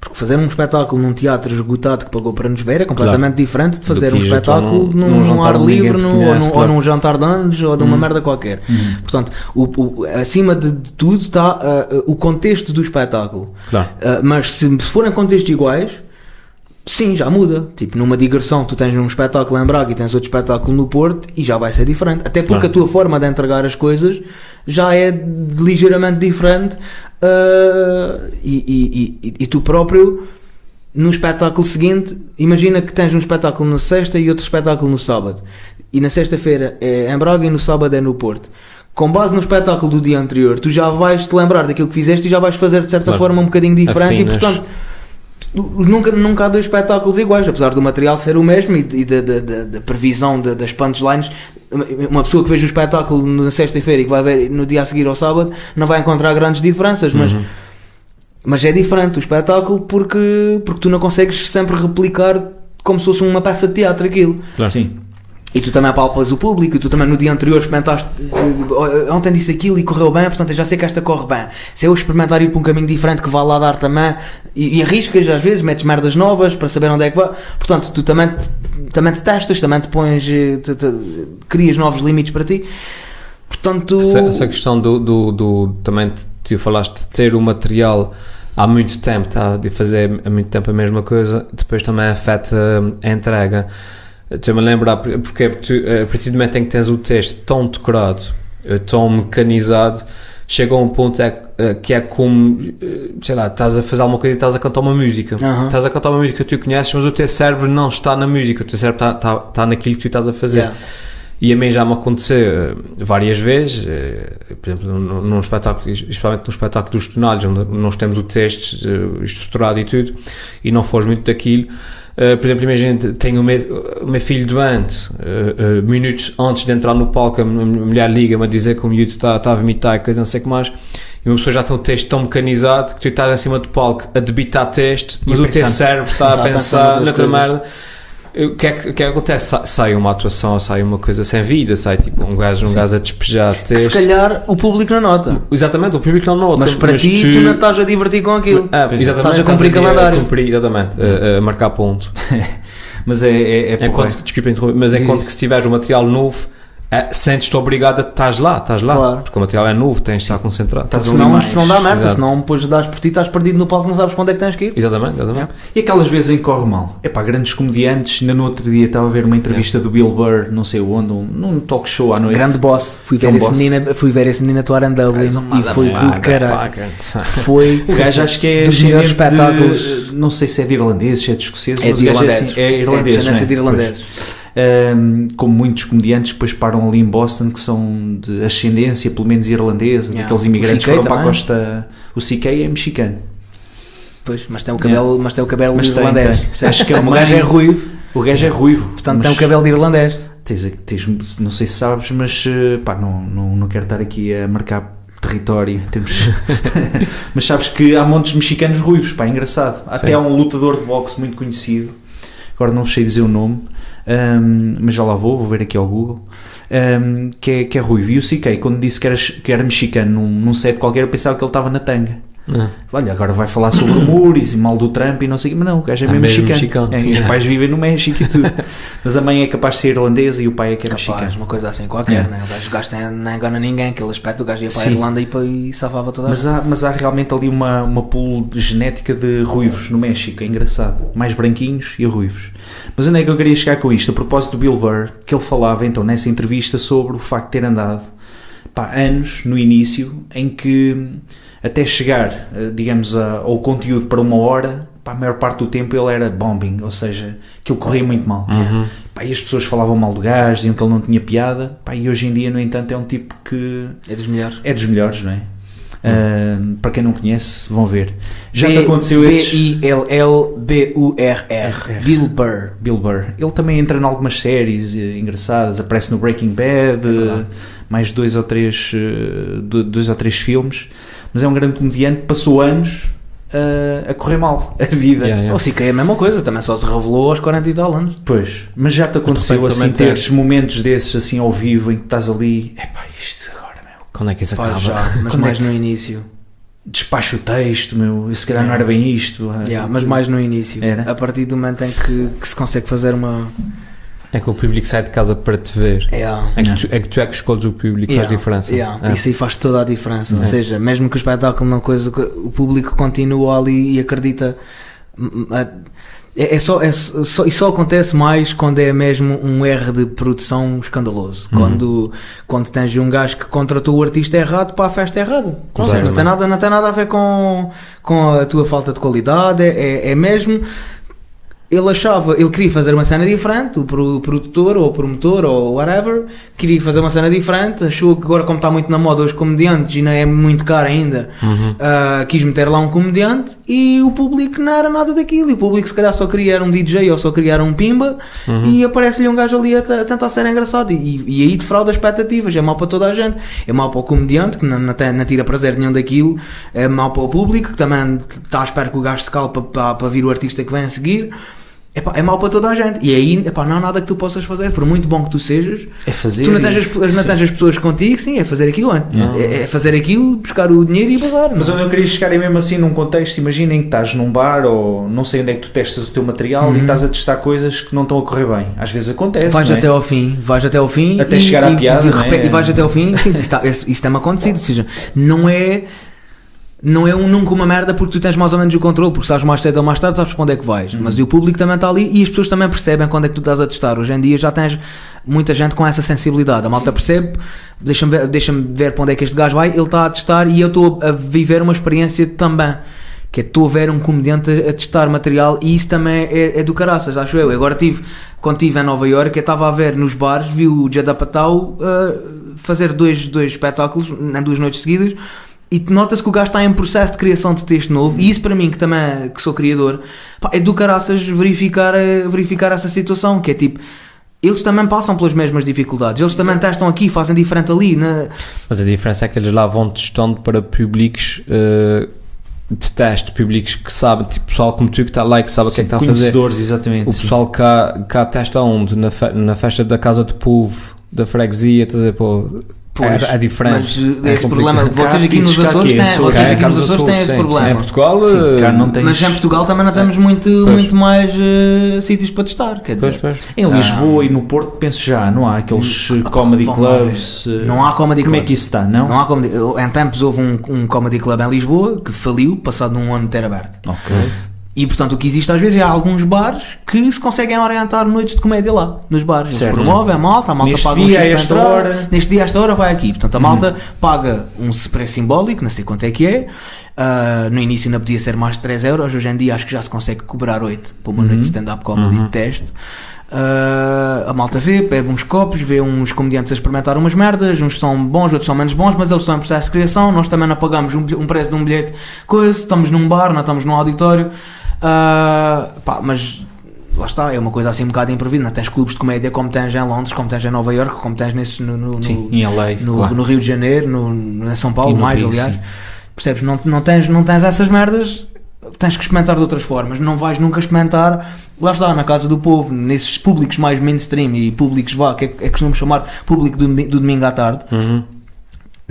Porque fazer um espetáculo num teatro esgotado que pagou para nos ver é completamente diferente de fazer um então espetáculo num- num, num ar livre num- conhece, ou, num, claro. ou num jantar de anos ou numa Uhum. merda qualquer. Portanto, o, o- acima de, de tudo está ah, o contexto do espetáculo. claro. Ah, mas se, se forem contextos iguais, sim, já muda. Tipo, numa digressão, tu tens um espetáculo em Braga e tens outro espetáculo no Porto e já vai ser diferente. Até porque Claro. a tua forma de entregar as coisas já é ligeiramente diferente ah, e, e- e- e tu próprio. No espetáculo seguinte, imagina que tens um espetáculo na sexta e outro espetáculo no sábado. E na sexta-feira é em Braga e no sábado é no Porto. Com base no espetáculo do dia anterior, tu já vais te lembrar daquilo que fizeste e já vais fazer de certa Claro. forma um bocadinho diferente Afinas. e portanto nunca, nunca há dois espetáculos iguais, apesar do material ser o mesmo e, e da, da- da- da previsão da- das punchlines. Uma- Uma pessoa que veja o espetáculo na sexta-feira e que vai ver no dia a seguir ao sábado não vai encontrar grandes diferenças, mas Uhum. mas é diferente o espetáculo porque, porque tu não consegues sempre replicar como se fosse uma peça de teatro aquilo. claro. Sim. E tu também apalpas o público, e tu também no dia anterior experimentaste. eh, Ontem disse aquilo e correu bem, portanto eu já sei que esta corre bem. Se eu experimentar ir para um caminho diferente que vá lá dar também, e, e arriscas às vezes, metes merdas novas para saber onde é que vai. Portanto, tu também, também te testas, também te pões. eh, te- te- crias novos limites para ti. Portanto. Essa, essa questão do, do, do- também tu falaste de ter o material há muito tempo, tá, de fazer há muito tempo a mesma coisa, depois também afeta a entrega. Estou-me a lembrar, porque tu, a partir do momento em que tens o texto tão decorado, eh, tão mecanizado, chega a um ponto é, eh, que é como, eh, sei lá, estás a fazer alguma coisa e estás a cantar uma música. Aham. Estás a cantar uma música que tu conheces, mas o teu cérebro não está na música, o teu cérebro está, está, está naquilo que tu estás a fazer. Yeah. E a mim já me aconteceu várias vezes, por exemplo, num, num espetáculo, especialmente no espetáculo dos tonalhos, onde nós temos o texto estruturado e tudo, e não foge muito daquilo. Eh, por exemplo, imagina, tenho o meu, o meu filho doente, eh, eh, minutos antes de entrar no palco, a mulher liga-me a dizer que o miúdo está, está a vomitar e coisa não sei o que mais, e uma pessoa já tem o texto tão mecanizado que tu estás acima do palco a debitar texto, mas E o teu cérebro está a a pensar noutra merda. O que, é que, é que acontece? Sa- Sai uma atuação, sai uma coisa sem vida, sai tipo um gajo, um gajo a despejar que se texto. calhar o público não nota. Exatamente, o público não nota. Mas para ti, tu não estás a divertir com aquilo. Ah, é. exatamente, Estás a cumprir calendário. A cumprir, exatamente, a, a marcar ponto. Mas é, é, é Enquanto, porreiro. que- desculpa interromper, mas enquanto que se tiveres o material novo, é, sentes-te obrigado a estás lá, estás lá. Claro. Porque o material é novo, tens de estar concentrado. Estás ali Senão, mais. senão dá merda, Exato. senão depois dás por ti, estás perdido no palco, não sabes para onde é que tens que ir. Exatamente, exatamente. E aquelas vezes em que corre mal? É pá, grandes comediantes. Ainda no outro dia estava a ver uma entrevista do Bill Burr, não sei onde, um, num talk show à noite. Grande boss. Fui é ver, um esse boss. menino, fui ver esse menino atuar em Dublin e foi do caralho. Foi O gajo acho que é dos melhores espetáculos. de- não sei se é de irlandeses, se é de escoceses, É mas de o gajo irlandeses. é, assim, é irlandês. descendência não é? de irlandeses. Ahm, como muitos comediantes depois param ali em Boston que são de ascendência, pelo menos irlandesa, Yeah. daqueles imigrantes que foram para a costa. O CK é mexicano. Pois, mas tem o cabelo, mas tem o cabelo Mas tem, irlandês. tem. Acho que é o gajo é ruivo, O gajo é ruivo. portanto mas tem o cabelo de irlandês. tens, tens- não sei se sabes, mas eh, pá, não, não, não quero estar aqui a marcar território. Temos... Mas sabes que há montes mexicanos ruivos, pá, é engraçado. Até Sim. há um lutador de boxe muito conhecido, agora não sei dizer o nome, hum, mas já lá vou, vou ver aqui ao Google. hum, que, é, que é ruivo. E o CK, quando disse que era, que era mexicano num, num set qualquer, eu pensava que ele estava na tanga. Ah. Olha, agora vai falar sobre o muro e mal do Trump e não sei o quê, mas não, o gajo é É mesmo mesmo mexicano. mexicano. É, e os pais vivem no México e tudo. Mas a mãe é capaz de ser irlandesa e o pai é que é Capaz, mexicano. uma coisa assim qualquer, É. né? O gajo, tem- não engana ninguém, aquele aspecto, o gajo ia para a Sim. Irlanda e, para, e safava toda a Mas há, mas há realmente ali uma, uma pool genética de ruivos no México, é engraçado. Mais branquinhos e ruivos. Mas onde é que eu queria chegar com isto? A propósito do Bill Burr, que ele falava então nessa entrevista sobre o facto de ter andado pá, anos no início em que até chegar, eh, digamos, a- ao conteúdo para uma hora, pá, a maior parte do tempo ele era bombing, ou seja, que ele corria muito mal. Uhum. Pá, e as pessoas falavam mal do gajo, diziam que ele não tinha piada. Pá, e hoje em dia, no entanto, é um tipo que É dos melhores. é dos melhores, não é? Ah, para quem não conhece, vão ver. Já te aconteceu esses. B-I-L-L-B-U-R-R. Bill Burr. Bill Burr. Ele também entra em algumas séries eh, engraçadas, aparece no Breaking Bad, eh, mais dois ou três, eh, do- dois ou três filmes, mas é um grande comediante que passou anos ah, a correr mal a vida. Yeah, yeah. Ou se é a mesma coisa, também só se revelou aos 40 e tal anos. Pois, mas já te aconteceu repente assim teres momentos desses assim ao vivo em que estás ali, epá, isto agora, meu, Quando é que isso Pá, acaba? já, mas Quando é mais que- no início. despacho o texto, meu, se calhar não era bem isto. ah, Yeah, mas mais no início. Era? A partir do momento em que, que se consegue fazer uma. É que o público sai de casa para te ver. Yeah. É que, tu, é que tu é que escolhes o público, Yeah, faz diferença. yeah. É. Isso aí faz toda a diferença. Ou É. seja, mesmo que o espetáculo não coisa, o público continua ali e acredita. É, é só, é só, e só acontece mais quando é mesmo um erro de produção escandaloso. Uhum. Quando, quando tens um gajo que contratou o artista errado para a festa errada. Não, tem nada, não tem nada a ver com, com a tua falta de qualidade. É, é, é mesmo ele achava, ele queria fazer uma cena diferente, o pro- produtor ou o promotor ou whatever, queria fazer uma cena diferente, achou que agora como está muito na moda os comediantes e não é muito caro ainda, Uhum. ah, quis meter lá um comediante e o público não era nada daquilo, e o público se calhar só queria era um DJ ou só queria era um pimba Uhum. e aparece-lhe um gajo ali a, a tentar ser engraçado e, e aí defrauda expectativas, é mau para toda a gente, é mau para o comediante que não, não, tem, não tira prazer nenhum daquilo, é mau para o público que também está à espera que o gajo se cale para, para, para vir o artista que vem a seguir. Epá, é mau para toda a gente. E aí epá, não há nada que tu possas fazer, por muito bom que tu sejas. É fazer. Tu não tens, as, e- não tens as pessoas contigo, sim, é fazer aquilo. é- É, é fazer aquilo, buscar o dinheiro e bazar. Mas onde eu queria chegar é mesmo assim num contexto, imaginem que estás num bar ou não sei onde é que tu testas o teu material e estás a testar coisas que não estão a correr bem. Às vezes acontece. Vais não é? até ao fim, vais até ao fim Até e, chegar à e, piada, de não é? repente, e vais até ao fim, sim, isso, está- isso, isso tem-me acontecido, ou seja, não é não é um, nunca uma merda porque tu tens mais ou menos o controle, porque sabes mais cedo ou mais tarde, sabes para onde é que vais. Uhum. Mas o público também está ali e as pessoas também percebem quando é que tu estás a testar. Hoje em dia já tens muita gente com essa sensibilidade. A malta percebe, deixa-me ver, deixa ver para onde é que este gajo vai, ele está a testar e eu estou a viver uma experiência também. Que é estou a ver um comediante a, a testar material e isso também é, é do caraças, acho eu. Agora tive, quando estive em Nova Iorque, eu estava a ver nos bares, vi o Jada Patel uh, fazer dois, dois espetáculos em duas noites seguidas e nota-se que o gajo está em processo de criação de texto novo e isso para mim que também que sou criador pá, é do caraças verificar, eh, verificar essa situação que é tipo eles também passam pelas mesmas dificuldades eles também testam aqui, fazem diferente ali na... Mas a diferença é que eles lá vão testando para públicos eh, de teste, públicos que sabem, tipo pessoal como tu que está lá e que sabe o que é que está a fazer. Exatamente. O sim. pessoal cá, cá testa onde? Na, fe- na festa da casa do povo, da freguesia, estás a dizer, pô, Pois, é, é diferente. mas é eh, esse complicado. problema vocês aqui nos Açores é, têm, vocês aqui nos Açores têm esse problema Em Portugal, Sim, cá eh, não tem- mas em Portugal também não temos muito, Pois. muito mais eh, sítios para testar quer dizer pois. Em Lisboa e no Porto, penso já, não há aqueles eh, Ah, comedy clubs. Não há comedy Como é que isso está, não? Não há comedy. Em tempos houve um, um comedy club em Lisboa que faliu, passado um ano de ter aberto. Ok. E portanto o que existe às vezes é alguns bares que se conseguem orientar noites de comédia lá, nos bares. Eles Certo. promovem a malta, a malta Neste paga um dia, esta entrar, hora. Uhum. Neste dia, esta hora vai aqui. Portanto a malta paga um preço simbólico, não sei quanto é que é. Ah, no início ainda podia ser mais de 3 euros, hoje em dia acho que já se consegue cobrar 8 para uma Uhum. noite de stand-up comedy de teste. Ah, a malta vê, bebe uns copos, vê uns comediantes a experimentar umas merdas, uns são bons, outros são menos bons, mas eles estão em processo de criação. Nós também não pagamos um, um preço de um bilhete, coisa, estamos num bar, não estamos num auditório. Ah, pá, mas lá está, é uma coisa assim um bocado imprevista. Não tens clubes de comédia como tens em Londres, como tens em Nova York, como tens nesses no, no, Sim, no, LA. no, claro. no Rio de Janeiro, no, em São Paulo, mais Rio, aliás. sim. Percebes? Não, não, tens, não tens essas merdas, tens que experimentar de outras formas. Não vais nunca experimentar, lá está, na casa do povo, nesses públicos mais mainstream e públicos, vá, que é, é costumamos chamar público do, do domingo à tarde. Uhum.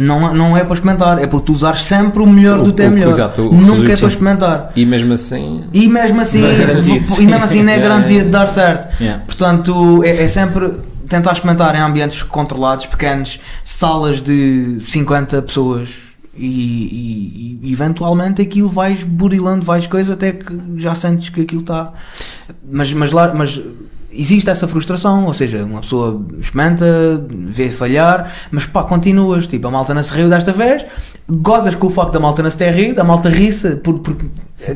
Não, não é para experimentar, é para tu usares sempre o melhor O- do teu o- melhor. exato, o Nunca é para experimentar. E mesmo assim. E mesmo assim, Não é garantido. e mesmo assim não é Yeah, garantia yeah. de dar certo. Yeah. Portanto, é, é sempre tentar experimentar em ambientes controlados, pequenos, salas de 50 pessoas e, e- e eventualmente aquilo vais burilando, vais coisa até que já sentes que aquilo está. Mas, mas, lá, mas existe essa frustração, ou seja, uma pessoa experimenta, vê falhar, mas pá, continuas. Tipo, a malta não se riu desta vez, gozas com o facto da malta não se ter rido, a malta ri-se por, porque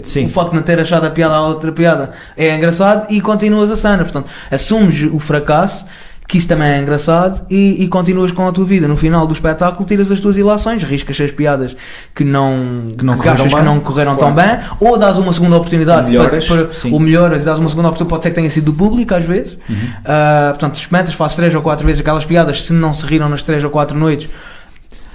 Sim. o facto de não ter achado a piada à outra piada é engraçado e continuas a cena. Portanto, assumes o fracasso, que isso também é engraçado, e, e continuas com a tua vida. No final do espetáculo, tiras as tuas ilações, riscas as piadas que não, Que não que correram achas que não correram Claro. tão bem, ou dás uma segunda oportunidade Melhoras, para, para ou melhoras e dás uma segunda oportunidade, pode ser que tenha sido do público às vezes. Uhum. Ah, portanto, experimentas, fazes três ou quatro vezes aquelas piadas, se não se riram nas três ou quatro noites,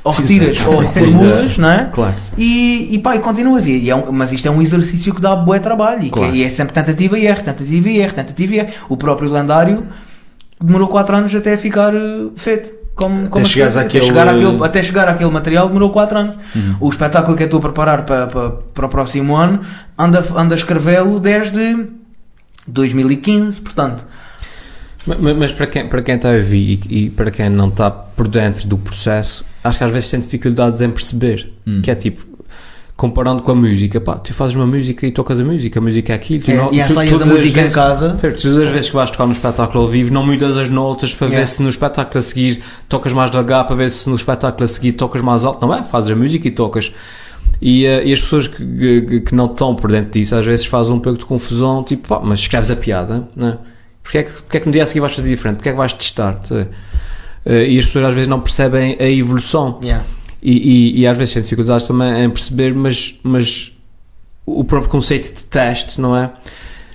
ou retiras ou reformulas, não é? Claro. E, e pá, e continuas. E, e é um- mas isto é um exercício que dá bué trabalho. E, que- Claro. e é sempre tentativa e erro, tentativa e erro, tentativa e erro. O próprio lendário demorou 4 anos até ficar eh, feito. Como, como chegares até, àquele- chegar àquele, até chegar àquele material demorou 4 anos. Uhum. O espetáculo que eu estou a preparar para, para, para o próximo ano anda, anda a escrevê-lo desde 2015, portanto. Mas, mas para, quem, para quem está a ouvir e, e para quem não está por dentro do processo, acho que às vezes tem dificuldades em perceber. Hum. Que é tipo, comparando com a música, pá, tu fazes uma música e tocas a música, a música é aquilo. Tu É, não, e tu- ensaias a música em vezes- casa. Espera, Todas as vezes que vais tocar no espetáculo ao vivo, não mudas as notas para ver Yeah. se no espetáculo a seguir tocas mais devagar, para ver se no espetáculo a seguir tocas mais alto. Não é? Fazes a música e tocas. E, eh, e as pessoas que, que, que não estão por dentro disso às vezes fazem um pouco de confusão, tipo, pá, mas escreves a piada, não é? Porquê é que, porque é que no dia a seguir vais fazer diferente? Porquê é que vais testar? Eh, e as pessoas às vezes não percebem a evolução. Yeah. E, e, e às vezes têm dificuldades também em perceber, mas, mas o próprio conceito de teste, não é?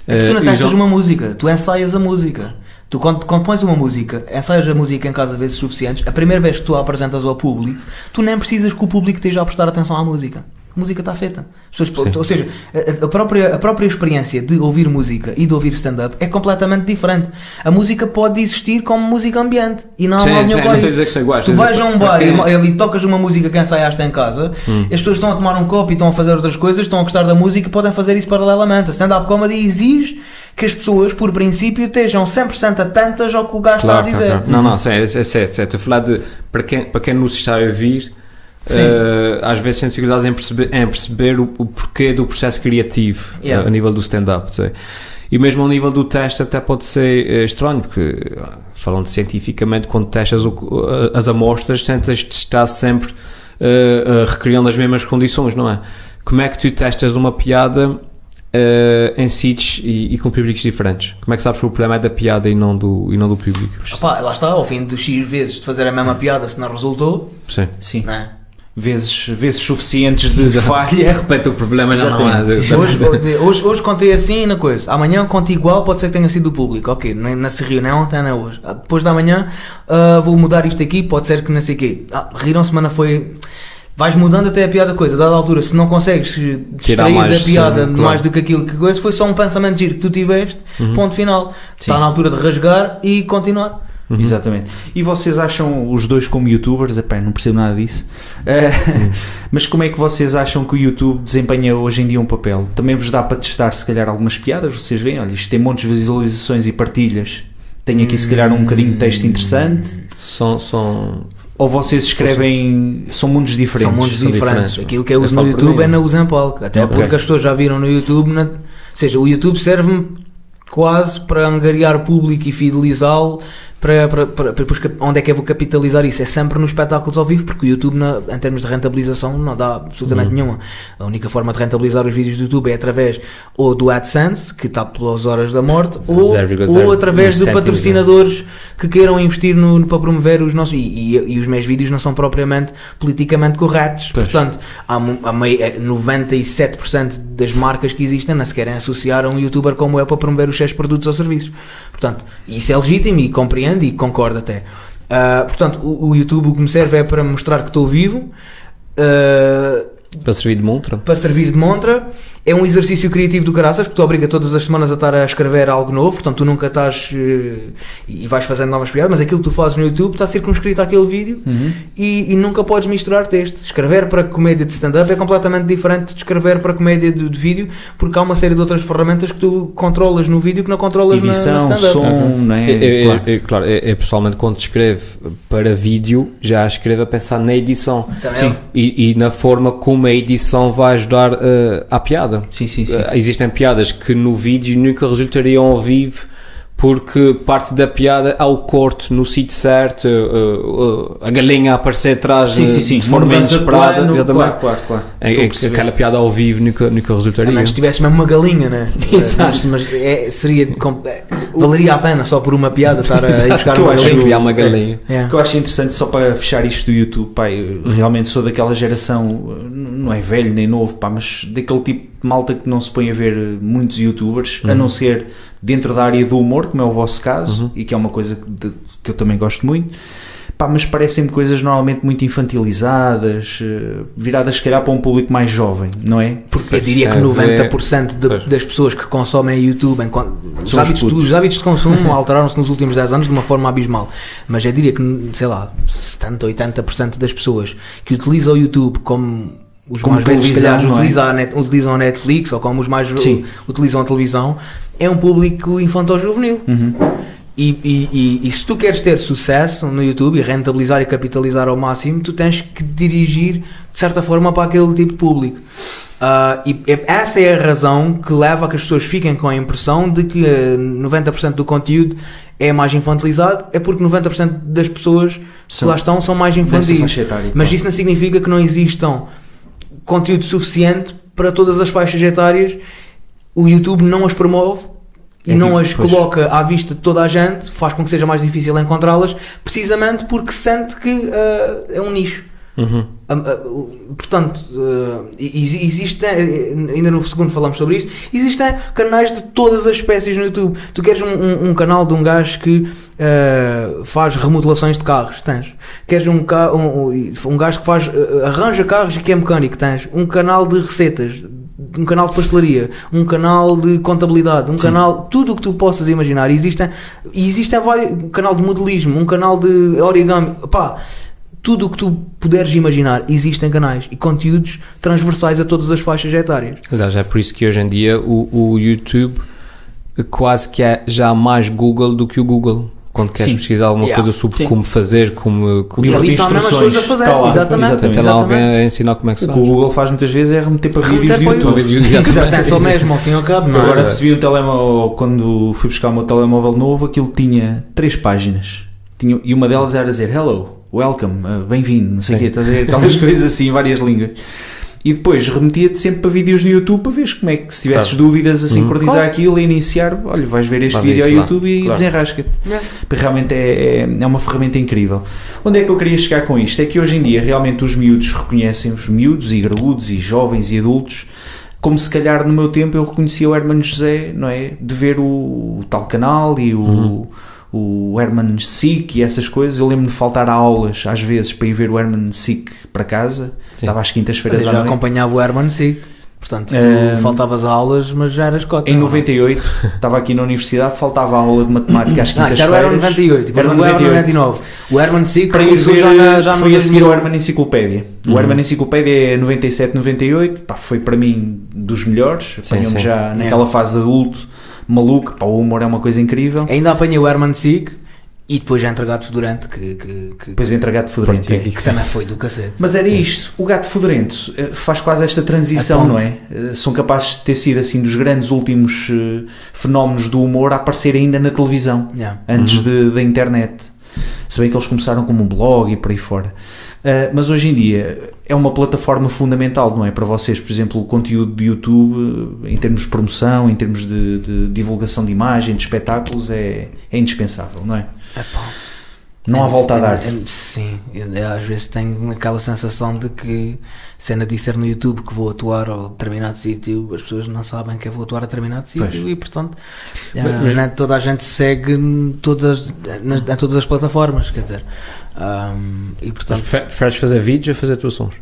É que tu não Eh, testas uma música, tu ensaias a música. Tu, quando, quando pões uma música, ensaias a música em casa vezes suficientes, a primeira vez que tu a apresentas ao público, tu nem precisas que o público esteja a prestar atenção à música. A música está feita. As pessoas- ou seja, a, a própria, a própria experiência de ouvir música e de ouvir stand-up é completamente diferente. A música pode existir como música ambiente e não há mal nenhum não com estou a isso. dizer que são iguais. Tu vais a um bar e, e tocas uma música que ensaiaste em casa, Hum. as pessoas estão a tomar um copo e estão a fazer outras coisas, estão a gostar da música e podem fazer isso paralelamente. A stand-up comedy exige que as pessoas, por princípio, estejam 100% atentas ao que o gajo Claro, está a claro, dizer. claro. Não, não, sim, é, é certo, certo. Estou a falar de para quem, para quem nos está a ouvir, Eh, às vezes tem dificuldades em perceber, em perceber o, o porquê do processo criativo eh, Yeah. a nível do stand-up. E mesmo ao nível do teste até pode ser eh, estranho, porque falando cientificamente, quando testas o- as amostras, tentas testar sempre recriando as mesmas condições, não é? Como é que tu testas uma piada em sítios e, e com públicos diferentes? Como é que sabes que o problema é da piada e não do, e não do público? Opá, lá está, ao fim de X vezes de fazer a mesma piada, se não resultou, Sim. Sim. não é? Vezes, vezes suficientes de De falha. repente o problema já não é. Exatamente. de- Hoje, hoje, hoje, hoje contei assim na coisa. Amanhã conto igual, pode ser que tenha sido do público. Ok, não se riu nem ontem, nem hoje. Ah, Depois da manhã ah, vou mudar isto aqui, pode ser que não sei o quê. Ah, riram-se, mas não foi. Vais mudando até a piada coisa. Dada a altura, se não consegues distrair mais, da piada sim, mais claro. do que aquilo que coisa, foi só um pensamento giro que tu tiveste, ponto final. Está na altura de rasgar e continuar. Uhum. Exatamente. E vocês acham os dois como youtubers? Epá, não percebo nada disso. Eh, mas como é que vocês acham que o YouTube desempenha hoje em dia um papel? Também vos dá para testar se calhar algumas piadas? Vocês veem, olha, isto tem montes de visualizações e partilhas. Tem aqui se calhar um bocadinho de texto interessante. São, são, Ou vocês escrevem. São mundos diferentes? São mundos são diferentes. diferentes. Aquilo que eu Eu uso no falo por YouTube mim. é não uso em palco. Até Ok. porque as pessoas já viram no YouTube. na- Ou seja, o YouTube serve-me quase para angariar público e fidelizá-lo para, para, para, para onde é que eu vou capitalizar isso? É sempre nos espetáculos ao vivo, porque o YouTube, na- em termos de rentabilização, não dá absolutamente Uhum. nenhuma. A única forma de rentabilizar os vídeos do YouTube é através ou do AdSense, que está pelas horas da morte, ou, 0,0 ou através de cêntimos, patrocinadores que queiram investir no, para promover os nossos. E, e- e os meus vídeos não são propriamente politicamente corretos. Pois. Portanto, há, há mei- eh, 97% das marcas que existem não se querem associar a um youtuber como eu para promover os seus produtos ou serviços. Portanto, isso é legítimo e compreendo e concordo até. Ah, portanto, o, o YouTube o que me serve é para mostrar que estou vivo. ah, Para servir de montra. para servir de montra. É um exercício criativo do caraças, porque tu obriga todas as semanas a estar a escrever algo novo, portanto tu nunca estás eh, e vais fazendo novas piadas, mas aquilo que tu fazes no YouTube está circunscrito àquele vídeo Uhum. e, e nunca podes misturar texto. Escrever para comédia de stand-up é completamente diferente de escrever para comédia de, de vídeo, porque há uma série de outras ferramentas que tu controlas no vídeo que não controlas na, na Edição, stand-up. som, não é? Eu, eu- Claro. eu- claro, eu, eu pessoalmente quando escrevo para vídeo já escrevo a pensar na edição Também Sim. é. e, e na forma como a edição vai ajudar eh, à piada. Sim, sim, sim. Eh, existem piadas que no vídeo nunca resultariam ao vivo porque parte da piada há o corte no sítio certo, eh, eh, a galinha a aparecer atrás Sim, de, sim, sim. de forma inesperada. plano. Claro, claro, claro. É- a é que aquela piada ao vivo nunca, nunca resultaria. Também se tivesse mesmo uma galinha, né? Exato. Mas, mas é, seria. valeria a pena só por uma piada estar a ir buscar Que eu uma que galinha. uma galinha. É. O que eu acho interessante, só para fechar isto do YouTube, eu realmente sou daquela geração, não é velho nem novo, pá, mas daquele tipo de malta que não se põe a ver eh, muitos youtubers, a não ser dentro da área do humor, como é o vosso caso, e que é uma coisa que, de- que eu também gosto muito. Pá, mas parecem-me coisas normalmente muito infantilizadas, eh, viradas se calhar para um público mais jovem, não é? Porque eu diria que Tem a ver- 90% de- das pessoas que consomem YouTube, enquanto, os, hábitos, os hábitos de consumo alteraram-se nos últimos 10 anos de uma forma abismal. Mas eu diria que, sei lá, 70, 80% das pessoas que utilizam o YouTube como os Como mais velhos, se calhar, é? utilizam, a net- utilizam a Netflix ou como os mais Sim. utilizam a televisão, é um público infantil-juvenil. Uhum. E, e, e, e se tu queres ter sucesso no YouTube e rentabilizar e capitalizar ao máximo, tu tens que dirigir de certa forma para aquele tipo de público. Ah, e é- essa é a razão que leva a que as pessoas fiquem com a impressão de que eh, 90% do conteúdo é mais infantilizado, é porque 90% das pessoas que São lá estão são mais infantis. Mas claro. isso não significa que não existam conteúdo suficiente para todas as faixas etárias. O YouTube não as promove e É não tipo, as coloca à vista de toda a gente, faz com que seja mais difícil encontrá-las, precisamente porque sente que ah, é um nicho. Uhum. Ah, portanto, ah, exi- existe, eh, ainda no segundo falamos sobre isto, existem canais de todas as espécies no YouTube. Tu queres um, um- um canal de um gajo que ah, faz remodelações de carros, tens. Queres um, um, um- gajo que faz arranja carros e que é mecânico, tens. Um canal de receitas, um canal de pastelaria, um canal de contabilidade, um canal, tudo o que tu possas imaginar. Existem, existem vários, um canal de modelismo, um canal de origami, pá, tudo o que tu puderes imaginar, existem canais e conteúdos transversais a todas as faixas etárias. Aliás, é por isso que hoje em dia o, o YouTube quase que é já mais Google do que o Google. Quando queres Sim. pesquisar alguma Yeah. coisa sobre Sim. como fazer, como, como E ali instruções, fazer, está lá, exatamente. exatamente. tem lá alguém a ensinar como é que se O que faz. o Google faz muitas vezes é remeter para vídeos de para o YouTube. Exatamente. Exatamente, só mesmo, ao fim e ao cabo, não é? Agora recebi um telemóvel, quando fui buscar o meu telemóvel novo, aquilo tinha três páginas. Tinha, e uma delas era dizer hello, welcome, uh, bem-vindo, não sei o quê, estás a ver? Aquelas coisas assim, em várias línguas. E depois remetia-te sempre para vídeos no YouTube para ver como é que, se tivesses Claro. dúvidas a sincronizar Claro. aquilo e iniciar, olha, vais ver este Vai vídeo ao isso lá. YouTube e Claro. desenrasca-te. É. Porque Realmente é, é, é uma ferramenta incrível. Onde é que eu queria chegar com isto? É que hoje em dia realmente os miúdos reconhecem, os miúdos e graúdos e jovens e adultos, como se calhar no meu tempo eu reconhecia o Hermano José, não é? De ver o, o tal canal e o, o Herman Sick e essas coisas. Eu lembro-me de faltar a aulas às vezes para ir ver o Herman Sick para casa. Sim. Estava às quintas-feiras eu à noite. acompanhava o Herman Sick. Portanto, tu Ehm, faltavas a aulas, mas já eras cota. Em não é? 98, estava aqui na universidade, faltava a aula de matemática às Não, isto era o Herman quintas-feiras. 98, depois Herman o Herman 98. 99. O Herman Sick para ir ver, já, na, já foi a seguir 2000. o Herman Enciclopédia. O Herman Enciclopédia é 97, 98, pá, foi para mim dos melhores, apanhou-me já naquela fase de adulto, maluco, pá, o humor é uma coisa incrível. Ainda apanhei o Herman Sick E depois já entra gato que, que, que, Depois entra gato fedorento. É. que também foi do cacete. Mas era isto, o gato fedorento eh, faz quase esta transição, não é? Eh, São capazes de ter sido assim dos grandes últimos eh, fenómenos do humor a aparecer ainda na televisão, Yeah. antes de- da internet. Se bem que eles começaram como um blog e por aí fora. Eh, mas hoje em dia é uma plataforma fundamental, não é? Para vocês, por exemplo, o conteúdo do YouTube, em termos de promoção, em termos de, de divulgação de imagem, de espetáculos, é, é indispensável, não é? Epá. Não há É- volta a é- dar. é- sim, às vezes tenho aquela sensação de que cena disser no YouTube que vou atuar a determinado sítio, as pessoas não sabem que eu vou atuar a determinado sítio e portanto Mas- ah, mas- toda a gente segue em todas, nas, todas as plataformas, quer dizer. ahm, e Mas portanto prefe- preferes fazer vídeos ou fazer atuações?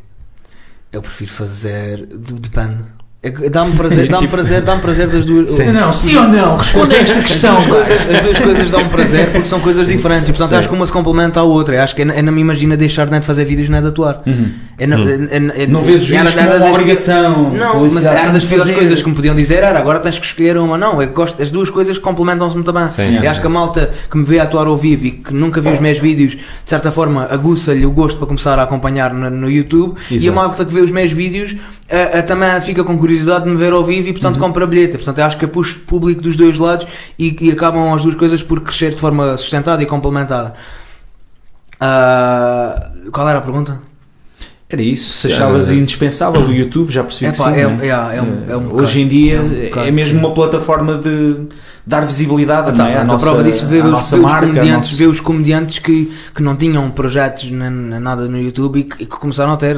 eu prefiro fazer. de- Depende. É que Dá-me prazer, dá-me prazer, dá-me prazer das duas. Sim. Não, sim ou não? Responda a esta questão. As duas, coisas, as duas coisas dão prazer porque são coisas diferentes e portanto Sim. acho que uma se complementa à outra. Acho que eu, não me imagino deixar nem de fazer vídeos nem de atuar. Uhum. Eu não, eu- eu- eu- Não vês os vídeos como uma das- obrigação. Não, mas era das fazer. coisas que me podiam dizer era agora tens que escolher uma. Não, eu gosto, as duas coisas complementam-se muito bem. Sim, eu sim, acho que a malta que me vê atuar ao vivo e que nunca viu os meus vídeos, de certa forma, aguça-lhe o gosto para começar a acompanhar no, no YouTube. E a Exato. malta que vê os meus vídeos também fica com curiosidade de me ver ao vivo e, portanto, Uhum. compra bilhete. Portanto, eu acho que eu puxo público dos dois lados e, e acabam as duas coisas por crescer de forma sustentada e complementada. Ah, qual era a pergunta? Era isso, se achavas era- indispensável o YouTube, já percebi que Epá, sim. é- é? é- é um- é um bocado. Hoje em dia É um é, mesmo sim. uma plataforma de dar visibilidade Ah, não tá, é? à a nossa, prova disso vê os, nossa vê os marca, ao comediantes, nosso- vê os comediantes que, que não tinham projetos nem, nem nada no YouTube e que, que começaram a ter.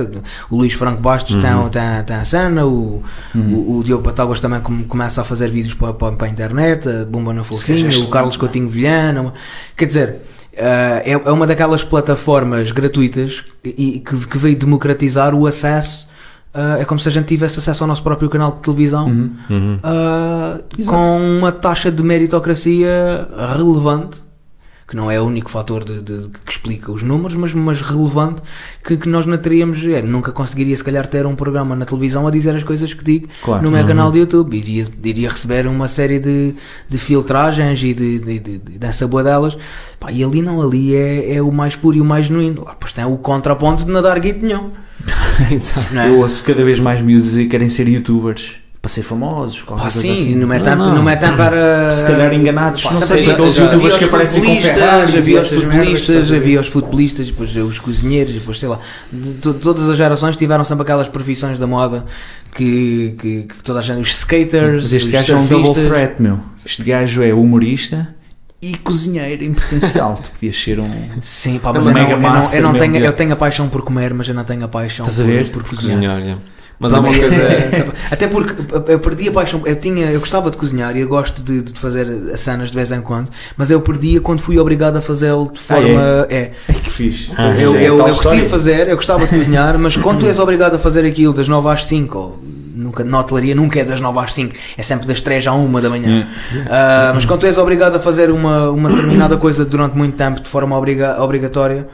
O Luís Franco Bastos tem, tem, tem a cena, o, o, o Diogo Patáguas também come- começa a fazer vídeos para, para, para a internet, a Bumba na Fofinha, é o Carlos Coutinho Vilhana. Quer dizer, ah, é, é uma daquelas plataformas gratuitas e, que, que veio democratizar o acesso. Ah, é como se a gente tivesse acesso ao nosso próprio canal de televisão Uhum. Uhum. Uh, com uma taxa de meritocracia relevante, que não é o único fator de, de- que explica os números, mas, mas relevante, que, que nós não teríamos. é, nunca conseguiria, se calhar, ter um programa na televisão a dizer as coisas que digo Claro. no meu Uhum. canal de YouTube. Iria, iria receber uma série de, de filtragens e de, de, de, de dança boa delas. Pá, e ali não, ali é, é o mais puro e o mais genuíno. Lá, pois tem o contraponto de nadar guito nenhum. Exato. Não é? Eu ouço cada vez mais miúdos dizer que querem ser youtubers para ser famosos, qualquer Pá, coisa sim, assim. não é Não, tempo, não. não é para. Se calhar enganados, Pá, não sei, aqueles youtubers que aparecem com e havia os futebolistas, havia os futebolistas, depois os cozinheiros, depois sei lá. De- to- todas as gerações tiveram sempre aquelas profissões da moda que, que, que toda a gente, os skaters, Mas este os gajo é um double threat, meu. Este gajo é humorista e cozinheiro em potencial. tu podias ser um. Sim, pá, É mas eu não, mega eu não, eu não tenho, eu tenho a paixão por comer, mas eu não tenho a paixão Estás a por, ver? por cozinhar. Cozinhar, yeah. Mas há uma coisa. é- Até porque eu perdi a paixão. Eu, tinha, eu gostava de cozinhar e eu gosto de, de fazer as cenas de vez em quando, mas eu perdia quando fui obrigado a fazê-lo de Ah, forma. é. Ai, que fixe. Ah, Eu, é eu, eu fazer, eu gostava de cozinhar, mas quando tu és obrigado a fazer aquilo das 9 às 5, ou nunca, na hotelaria nunca é das 9 às 5, é sempre das 3 à 1 da manhã. Ah, mas quando tu és obrigado a fazer uma, uma determinada coisa durante muito tempo de forma obriga, obrigatória,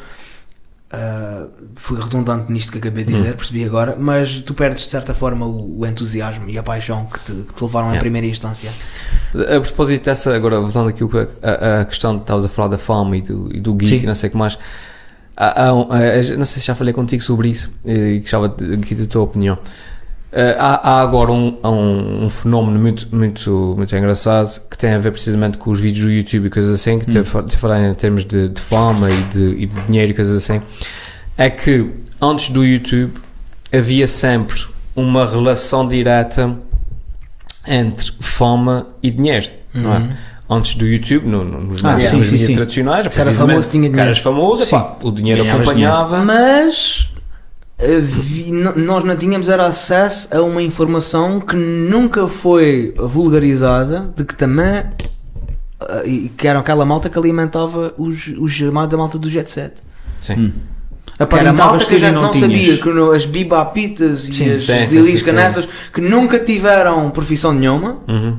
ah, fui redundante nisto que acabei de dizer, percebi agora, mas tu perdes de certa forma o, o entusiasmo e a paixão que te, que te levaram em Yeah. primeira instância. A propósito dessa, agora voltando aqui a, a questão de estavas a falar da fome e do, e do guito e não sei o que mais. Há um- há- não sei se já falei contigo sobre isso eh, e gostava aqui da tua opinião. Eh, há, há agora um, um, um fenómeno muito, muito, muito engraçado que tem a ver precisamente com os vídeos do YouTube e coisas assim, que te, te falar em termos de, de fama e de, e de dinheiro e coisas assim. É que antes do YouTube havia sempre uma relação direta entre fama e dinheiro, não é? Antes do YouTube, no, no, nos Ah, sim, sim, sim. tradicionais, Se era famoso, tinha dinheiro. eras famoso, epá, o dinheiro Ganhavas acompanhava. Mas nós não tínhamos era acesso a uma informação que nunca foi vulgarizada de que também ah, e que era aquela malta que alimentava os, os chamados da malta do jet set. Sim. Hum. Que era malta que a gente não, não sabia que no- as bibapitas e Sim, as, sim, as sim, lilis sim, canessas que nunca tiveram profissão nenhuma, Uhum.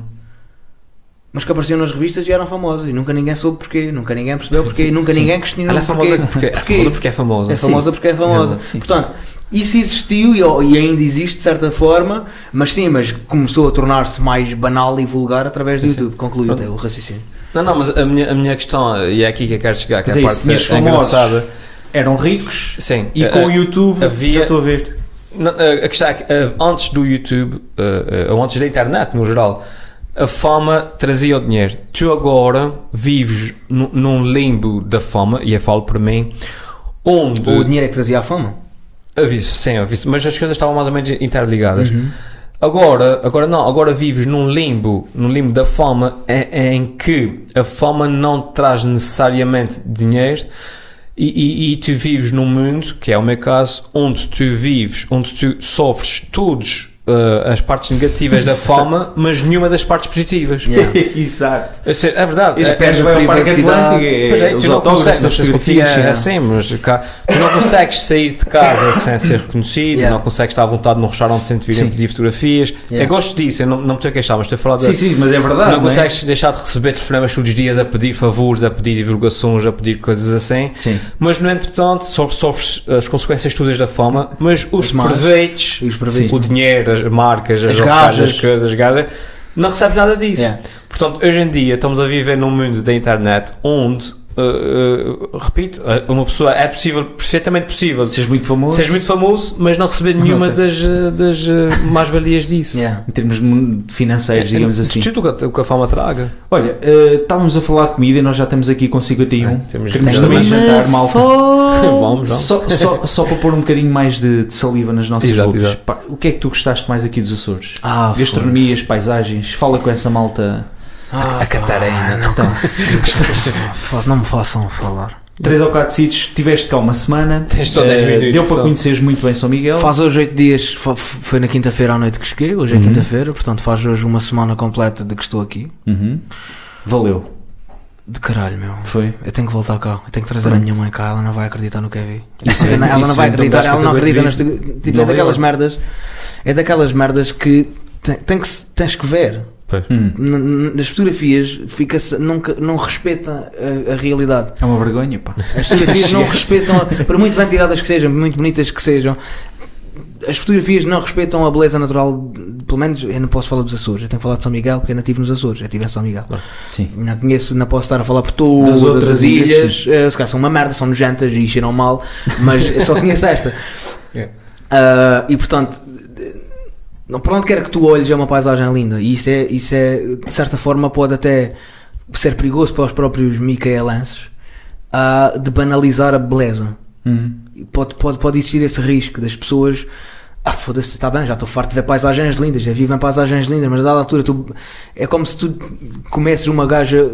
Mas que apareciam nas revistas e eram famosas e nunca ninguém soube porquê, nunca ninguém percebeu porquê, nunca ninguém questionou Ela é famosa porquê. porque, é famosa porque é famosa. É famosa porque é famosa. Sim. Portanto, isso existiu e, e ainda existe de certa forma, mas sim, mas começou a tornar-se mais banal e vulgar através do Sim. YouTube. Conclui Pronto. até o raciocínio. Não, não, mas a minha, a minha questão, e é aqui que eu quero chegar, que Mas é é a isso, parte é famosos. engraçada. Eram ricos Sim. e com o YouTube havia- já estou a ver. Não, a é que antes do YouTube, ou antes da internet no geral, a fama trazia o dinheiro. Tu agora vives nu- num limbo da fama, e eu falo por mim, onde. O dinheiro é que trazia a fama. Aviso, sim, aviso, mas as coisas estavam mais ou menos interligadas. Agora, agora não, agora vives num limbo, num limbo da fama em, em que a fama não traz necessariamente dinheiro e, e, e tu vives num mundo, que é o meu caso, onde tu vives, onde tu sofres todos uh, as partes negativas da fama, mas nenhuma das partes positivas. Yeah. Exato. Sei, É verdade. Este é, gajo vai ao Parque. Atlântico Pois é, os tu não consegues, não as sei se contigo fotografias. é assim, mas cá, tu não consegues sair de casa sem ser reconhecido, Yeah. não consegues estar à vontade num restaurante sem te virem pedir fotografias. Yeah. Eu gosto disso, eu não, não me estou a queixar, mas estou a falar de. Sim, sim, mas é verdade. não é? consegues deixar de receber telefonemas todos os dias a pedir favores, a pedir divulgações, a pedir coisas assim. Sim. Mas, no entretanto, sofres, sofres as consequências todas da fama, mas os os proveitos. o dinheiro, as marcas, as, As ofertas, gajas. as coisas, as gajas, não recebes nada disso. Yeah. Portanto, hoje em dia estamos a viver num mundo da internet onde, uh, uh, repito, uh, uma pessoa é possível, perfeitamente possível, Seres muito famoso. seres muito famoso, mas não receber nenhuma das, das uh, mais-valias disso. Yeah. Em termos financeiros, digamos É, assim. Tudo o que- o que a fama traga. Olha, eh, estávamos a falar de comida e nós já estamos aqui com 51. É, temos- Queremos também jantar, malta. Vamos? Só, só, só para pôr um bocadinho mais de, de saliva nas nossas Exato, bocas. exato. Pá, o que é que tu gostaste mais aqui dos Açores? Ah, Gastronomias, paisagens, fala com essa malta. Ah, A Catarina. Não, Então, não me façam falar. três ou quatro sítios, tiveste cá uma semana. Tens só Eh, 10 minutos, Deu para portanto. conheceres muito bem São Miguel. Faz hoje 8 dias, foi na quinta-feira à noite que cheguei, hoje é Uhum. quinta-feira, portanto faz hoje uma semana completa de que estou aqui. Uhum. Valeu. De caralho, meu. Foi. Eu tenho que voltar cá, eu tenho que trazer a Pronto. minha mãe cá, ela não vai acreditar no que é vi. Isso é- ela não vai é, então acreditar, que ela não acredita nas. Tipo, é Nova daquelas Iorque. merdas. É daquelas merdas que tem, tem que se- tens que ver. Hum. Nas fotografias fica nunca não respeitam a, a realidade. É uma vergonha, pá. As fotografias não respeitam, por muito bem tiradas que sejam, muito bonitas que sejam, as fotografias não respeitam a beleza natural, pelo menos eu não posso falar dos Açores, eu tenho que falar de São Miguel porque eu nativo nos Açores, eu estive em São Miguel. Sim. Não conheço, não posso estar a falar por todas Das outras as ilhas, ilhas, eh, se calhar são uma merda, são nojentas e cheiram mal, mas eu só conheço esta. Yeah. Ah, e portanto, não, para onde quer que tu olhes é uma paisagem linda e isso é, isso é de certa forma pode até ser perigoso para os próprios micaelenses ah, de banalizar a beleza Hum. pode, pode, pode existir esse risco das pessoas ah foda-se, está bem, já estou farto de ver paisagens lindas, já vivo em paisagens lindas, mas a dada altura tu, é como se tu comesses uma gaja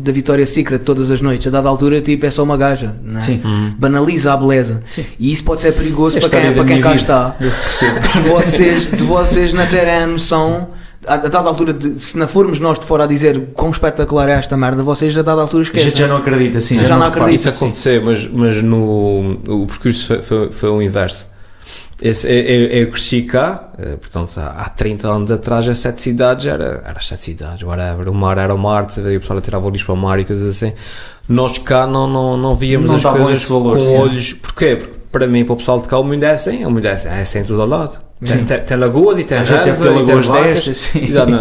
da Vitória Secret todas as noites, a dada altura tipo, é só uma gaja, não é? Sim. banaliza a beleza Sim. e isso pode ser perigoso é para quem, história para quem cá vida. está de vocês, de vocês não terem a noção a, a dada altura, de, se não formos nós de fora a dizer quão espetacular é esta merda, vocês a dada altura A esquecem. gente já não acredita, sim. Já não acredita. Isso aconteceu, mas, mas no, o percurso foi, foi, foi o inverso. Esse, eu, eu- cresci cá, eh, portanto, há há 30 anos atrás, as sete cidades era, era as sete cidades, whatever. O mar era o mar, e o pessoal tirava o lixo para o mar e coisas assim. Nós cá não, não, não víamos Não as coisas valor, com sim. olhos. Porquê? Porque para mim, para o pessoal de cá, o mundo é assim, o mundo é assim, é assim em todo ao lado. Tem, tem, tem lagoas e tem A gente relva e tem vacas. Exato, não,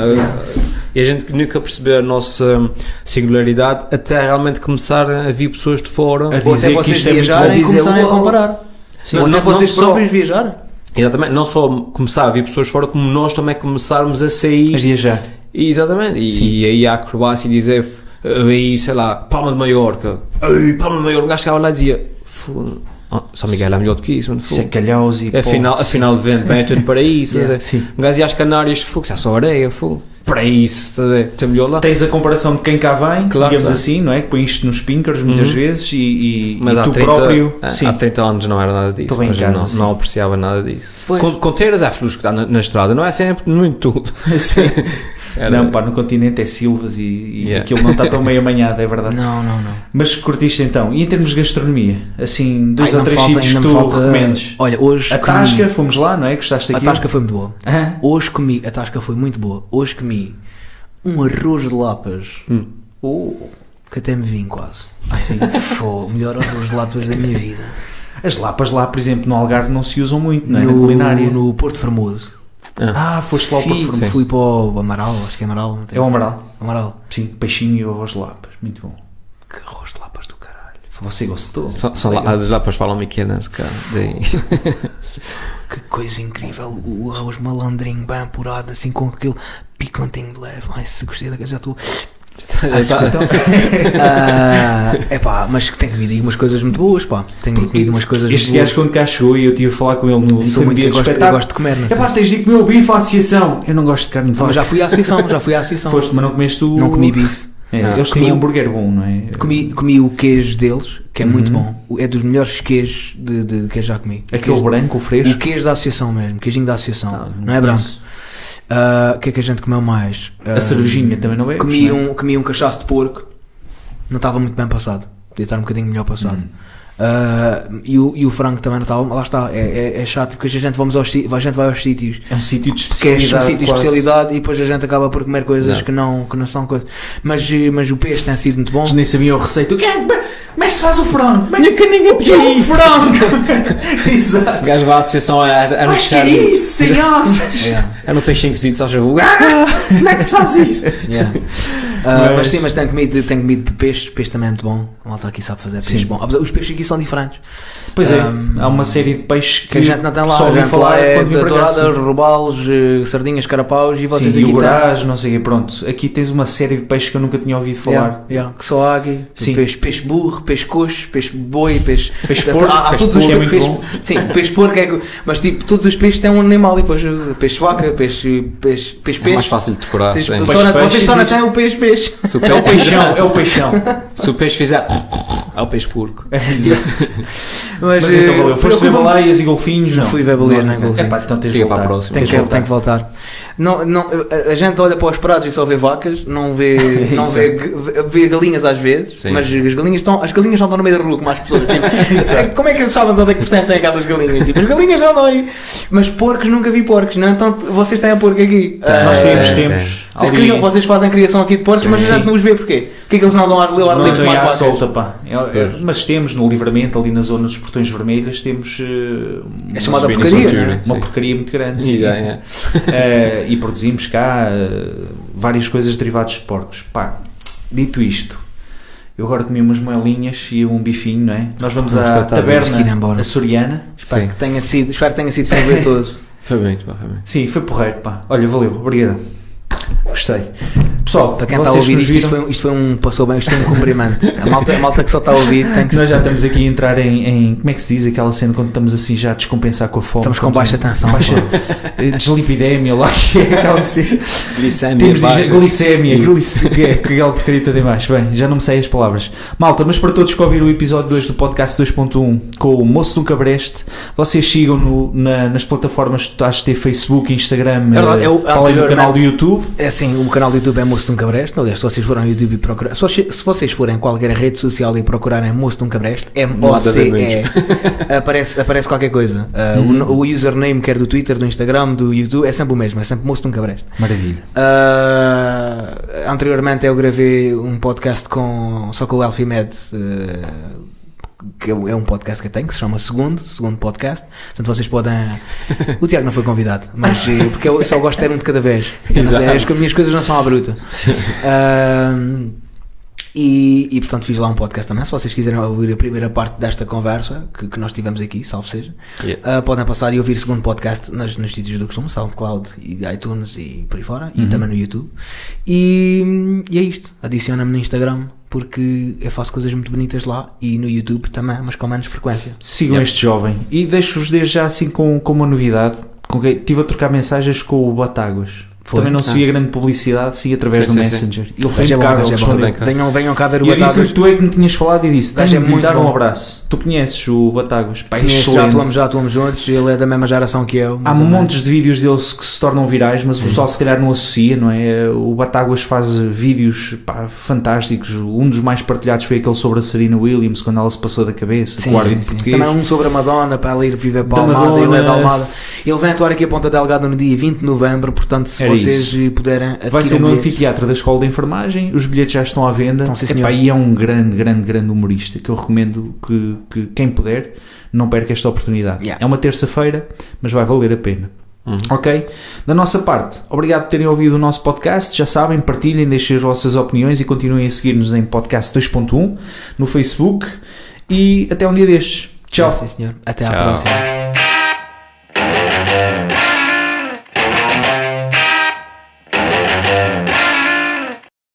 e a gente nunca percebeu a nossa hum, singularidade até realmente começar a vir pessoas de fora. A Ou até dizer que vocês isto é viajarem e Dizer, começarem a comparar. Sim, Ou até não- vocês não só- próprios viajarem. Exatamente, não só começar a vir pessoas fora, como nós também começarmos a A sair. viajar. E, exatamente, e, e aí a acrobacia e dizer, aí, sei lá, Palma de Maiorca, Ei, Palma de Maiorca, um gajo chegava lá e dizia, "Fu- oh, São Miguel é melhor do que isso, mano, é calhaus e afinal, Sim. afinal de vento bem tudo para isso, Yeah, a ver? sim. um gajo ia às Canárias, fogo, já só areia, fogo, para isso, lá. Tens a comparação de quem cá vem, Claro, digamos claro. assim, não é? Que põe isto nos pinkers muitas Uhum. vezes e, e, Mas e há tu 30, próprio. há- sim. há 30 anos não era nada disso, Estou bem em mas casa, não, não apreciava nada disso. Pois. Com, com ter as flores que dá na, na estrada, não é sempre muito tudo. Sim. Era- Não, pá, no continente é silvas e, e Yeah. aquilo não está tão meio amanhado, é verdade. Não, não, não. Mas curtiste então. E em termos de gastronomia? Assim, dois Ai, ou três falta- sítios que tu falta- recomendes? Olha, hoje. A comi- Tasca, fomos lá, não é? Gostaste A daquilo? tasca foi muito boa. Hã? Hoje comi. A tasca foi muito boa. Hoje comi um arroz de lapas. Hum. Oh, Que até me vim quase. assim. Foi o melhor arroz de lapas da minha vida. As lapas lá, por exemplo, no Algarve não se usam muito, não é? Na no, culinária. no Porto Formoso. Ah, foste lá ao Porto Fui, fui para o Amaral, acho que é Amaral. É o Amaral. Amaral. Sim, peixinho e arroz de lapas. Muito bom. Que arroz de lapas do caralho. Você gostou? Só, só lá, as lapas falam Michelense, cara. Daí. Que coisa incrível. O, arroz malandrinho, bem apurado, assim com aquele picantinho de leve. Ai, se gostei da já estou. Ah. Ah, é pá, mas que tenho comido umas coisas muito boas, pá. Tenho comido umas coisas Este muito gajo quando cá chegou e eu tive a falar com ele no, Sou muito, dia eu do espetáculo. gosto de comer, não É pá, tens de comer o bife à associação. Eu não gosto de carne de Ah, vaca. mas já fui à associação, já fui à associação. Foste, mas não comeste o... Não comi bife. É, Ah. eles Comi um o- hambúrguer bom, não é? Comi, comi o queijo deles, que é muito Uhum. bom. O- É dos melhores queijos de, de que eu já comi. Aquele Queijo- branco, o O fresco. queijo da associação mesmo, queijinho da associação. Ah, não é branco. Ah, O que é que a gente comeu mais? A Ah, cervejinha também não é? Comi um, comi um cachaço de porco, não estava muito bem passado. Podia estar um bocadinho melhor passado. Ah, e, o, e o frango também não estava. Lá está, é, é, é chato porque a gente, vamos aos, a gente vai aos sítios É um sítio de porque é um especialidade. sítio de quase. especialidade e depois a gente acaba por comer coisas Não. que não, que não são coisas. Mas, mas o peixe tem sido muito bom. Eles nem sabiam a receita. O que é? Como é que se faz o frango? Como é que ninguém pediu Que o frango? Exato. O gajo vai à associação a, a Mas que é isso, sem asas? Yeah. É no peixinho cozido, só chegou. Como é que se faz isso? Yeah. Ah, mas... Mas- sim, mas tenho comido, tenho comido peixe, peixe também é muito bom. A malta aqui sabe fazer peixe Sim. bom. Os peixes aqui são diferentes. Pois é, Um, há uma série de peixes que, Que a gente não tem lá. só A ouvi gente falar lá é quando vim para cá, douradas, robalos, eh, sardinhas, carapaus e vocês Sim, aqui têm. iogurás, não sei o quê, pronto. Aqui tens uma série de peixes que eu nunca tinha ouvido falar. Yeah, yeah. Que só há aqui. Sim. Peixe, peixe burro, peixe coxo, peixe boi, peixe. Peixe porco, há, há peixe todos os porco é muito peixe- bom. Sim, peixe porco é. que- Mas tipo, todos os peixes têm um animal e depois peixe vaca, peixe peixe peixe. É mais peixe. fácil de decorar. Vocês, sim. só na- Peixe, vocês só não têm o peixe peixe. Se o É o peixe, peixão, é o peixão. se o peixe fizer. É o peixe porco. Exato. Mas, Mas então eh, valeu. Foste ver baleias e golfinhos? Não fui ver baleias nem golfinhos. É pá, então tens de Fica para voltar. a próxima. Tem que, voltar. tem que voltar. Não, não, a, a gente olha para os prados e só vê vacas, não vê, não vê, vê galinhas às vezes, Sim. mas as galinhas estão, as galinhas não estão no meio da rua como as pessoas. Tipo, como é que eles sabem de onde é que pertencem aquelas galinhas? Tipo, as galinhas já andam aí. Mas porcos nunca vi porcos, não? Então vocês têm a porco aqui. Ah, Nós temos, É, temos. Vocês, criam- vocês fazem criação aqui de porcos, Sim, mas a gente não os vê porquê? Porquê que eles não dão ar, ar Não livre como à as vacas? solta, pá. É- é- mas temos no livramento, ali na zona dos portões vermelhos, temos eh, É chamada porcaria, soltura, não é? uma sim. porcaria muito grande. sim. E, é, Eh, e produzimos cá eh, várias coisas derivadas de porcos. Pá, dito isto, eu agora comi umas moelinhas e um bifinho, não é? Nós vamos Vamos à taberna açoriana. Espero Sim. que tenha sido, espero que tenha sido proveitoso. Foi bem, pá, foi bem. Sim, foi porreiro, pá. Olha, valeu, obrigado. Gostei. Pessoal, Para quem está a ouvir isto, isto foi, um- isto foi um. Passou bem, isto foi um cumprimento. A malta, a malta que só está a ouvir tem que Nós já estamos aqui a entrar em, em- Como é que se diz aquela cena quando estamos assim já a descompensar com a fome? Estamos com baixa em- tensão. Baixa eh, deslipidemia lá, que é aquela cena. Glicémia, Temos baixa. glicémia, glice, que é que aquela porcaria toda em baixo. Bem, já não me sei as palavras. Malta, mas para todos que ouviram o episódio 2 do podcast 2.1 com o Moço do Cabreste, vocês sigam no, na- nas plataformas que estás a ter Facebook, Instagram, É verdade, eh, eu, para além do canal do YouTube. É assim, o canal do YouTube é Moço de um Cabreste. Aliás, se vocês forem ao YouTube e procurar. Se vocês, forem em qualquer rede social e procurarem Moço de um Cabreste, M-O-C-E, aparece, aparece qualquer coisa. Uh, Uhum. o, o username, quer do Twitter, do Instagram, do YouTube, é sempre o mesmo. É sempre Moço de um Cabreste. Maravilha. Uh, anteriormente eu gravei um podcast com, só com o Elfie Med, uh, que é um podcast que eu tenho, que se chama Segundo, Segundo Podcast. Portanto, vocês podem. O Tiago não foi convidado, mas eh, porque eu só gosto de ter um de cada vez. Exato. eh, as minhas coisas não são à bruta. Um, e, e, portanto fiz lá um podcast também. Se vocês quiserem ouvir a primeira parte desta conversa que, que nós tivemos aqui, salve seja, Yeah. uh, podem passar e ouvir o segundo podcast nas, nos sítios do costume, SoundCloud e iTunes e por aí fora, e também no YouTube. E, e é isto. Adiciona-me no Instagram porque eu faço coisas muito bonitas lá e no YouTube também, mas com menos frequência. Sigam Yep. este jovem e deixo-vos desde já assim com, com uma novidade. Com estive a trocar mensagens com o Batáguas. Foi? Também não Ah. se via grande publicidade, siga através Sim, do sim, Messenger. Ele O foi gajo é o gajo é respondeu. Cara. Venham, venham cá ver o E eu Batatas. que tu é que me tinhas falado e disse: Gajo é de lhe dar um bom. abraço. Tu conheces o Batáguas? Pá, Conheço, já atuamos, já atuamos juntos, ele é da mesma geração que eu. Há é montes de vídeos dele que se tornam virais, mas o pessoal se calhar não associa, não é? O Batáguas faz vídeos pá, fantásticos. Um dos mais partilhados foi aquele sobre a Serena Williams, quando ela se passou da cabeça, Sim, sim, sim. Também um sobre a Madonna para ela ir viver para Da Almada. Ele é Madonna. da Almada. Ele vem atuar aqui a Ponta Delgada no dia 20 de novembro. Portanto, se vocês isso. puderem adquirir Vai ser um no bilhete- anfiteatro da Escola de Enfermagem, os bilhetes já estão à venda. Então, sim, Epá, e é um grande, grande, grande humorista que eu recomendo que, que quem puder não perca esta oportunidade. Yeah. É uma terça-feira, mas vai valer a pena. Ok? Da nossa parte, obrigado por terem ouvido o nosso podcast. Já sabem, partilhem, deixem as vossas opiniões e continuem a seguir-nos em podcast 2.1 no Facebook. E até um dia destes. Tchau. Sim, senhor. Até à Tchau. próxima.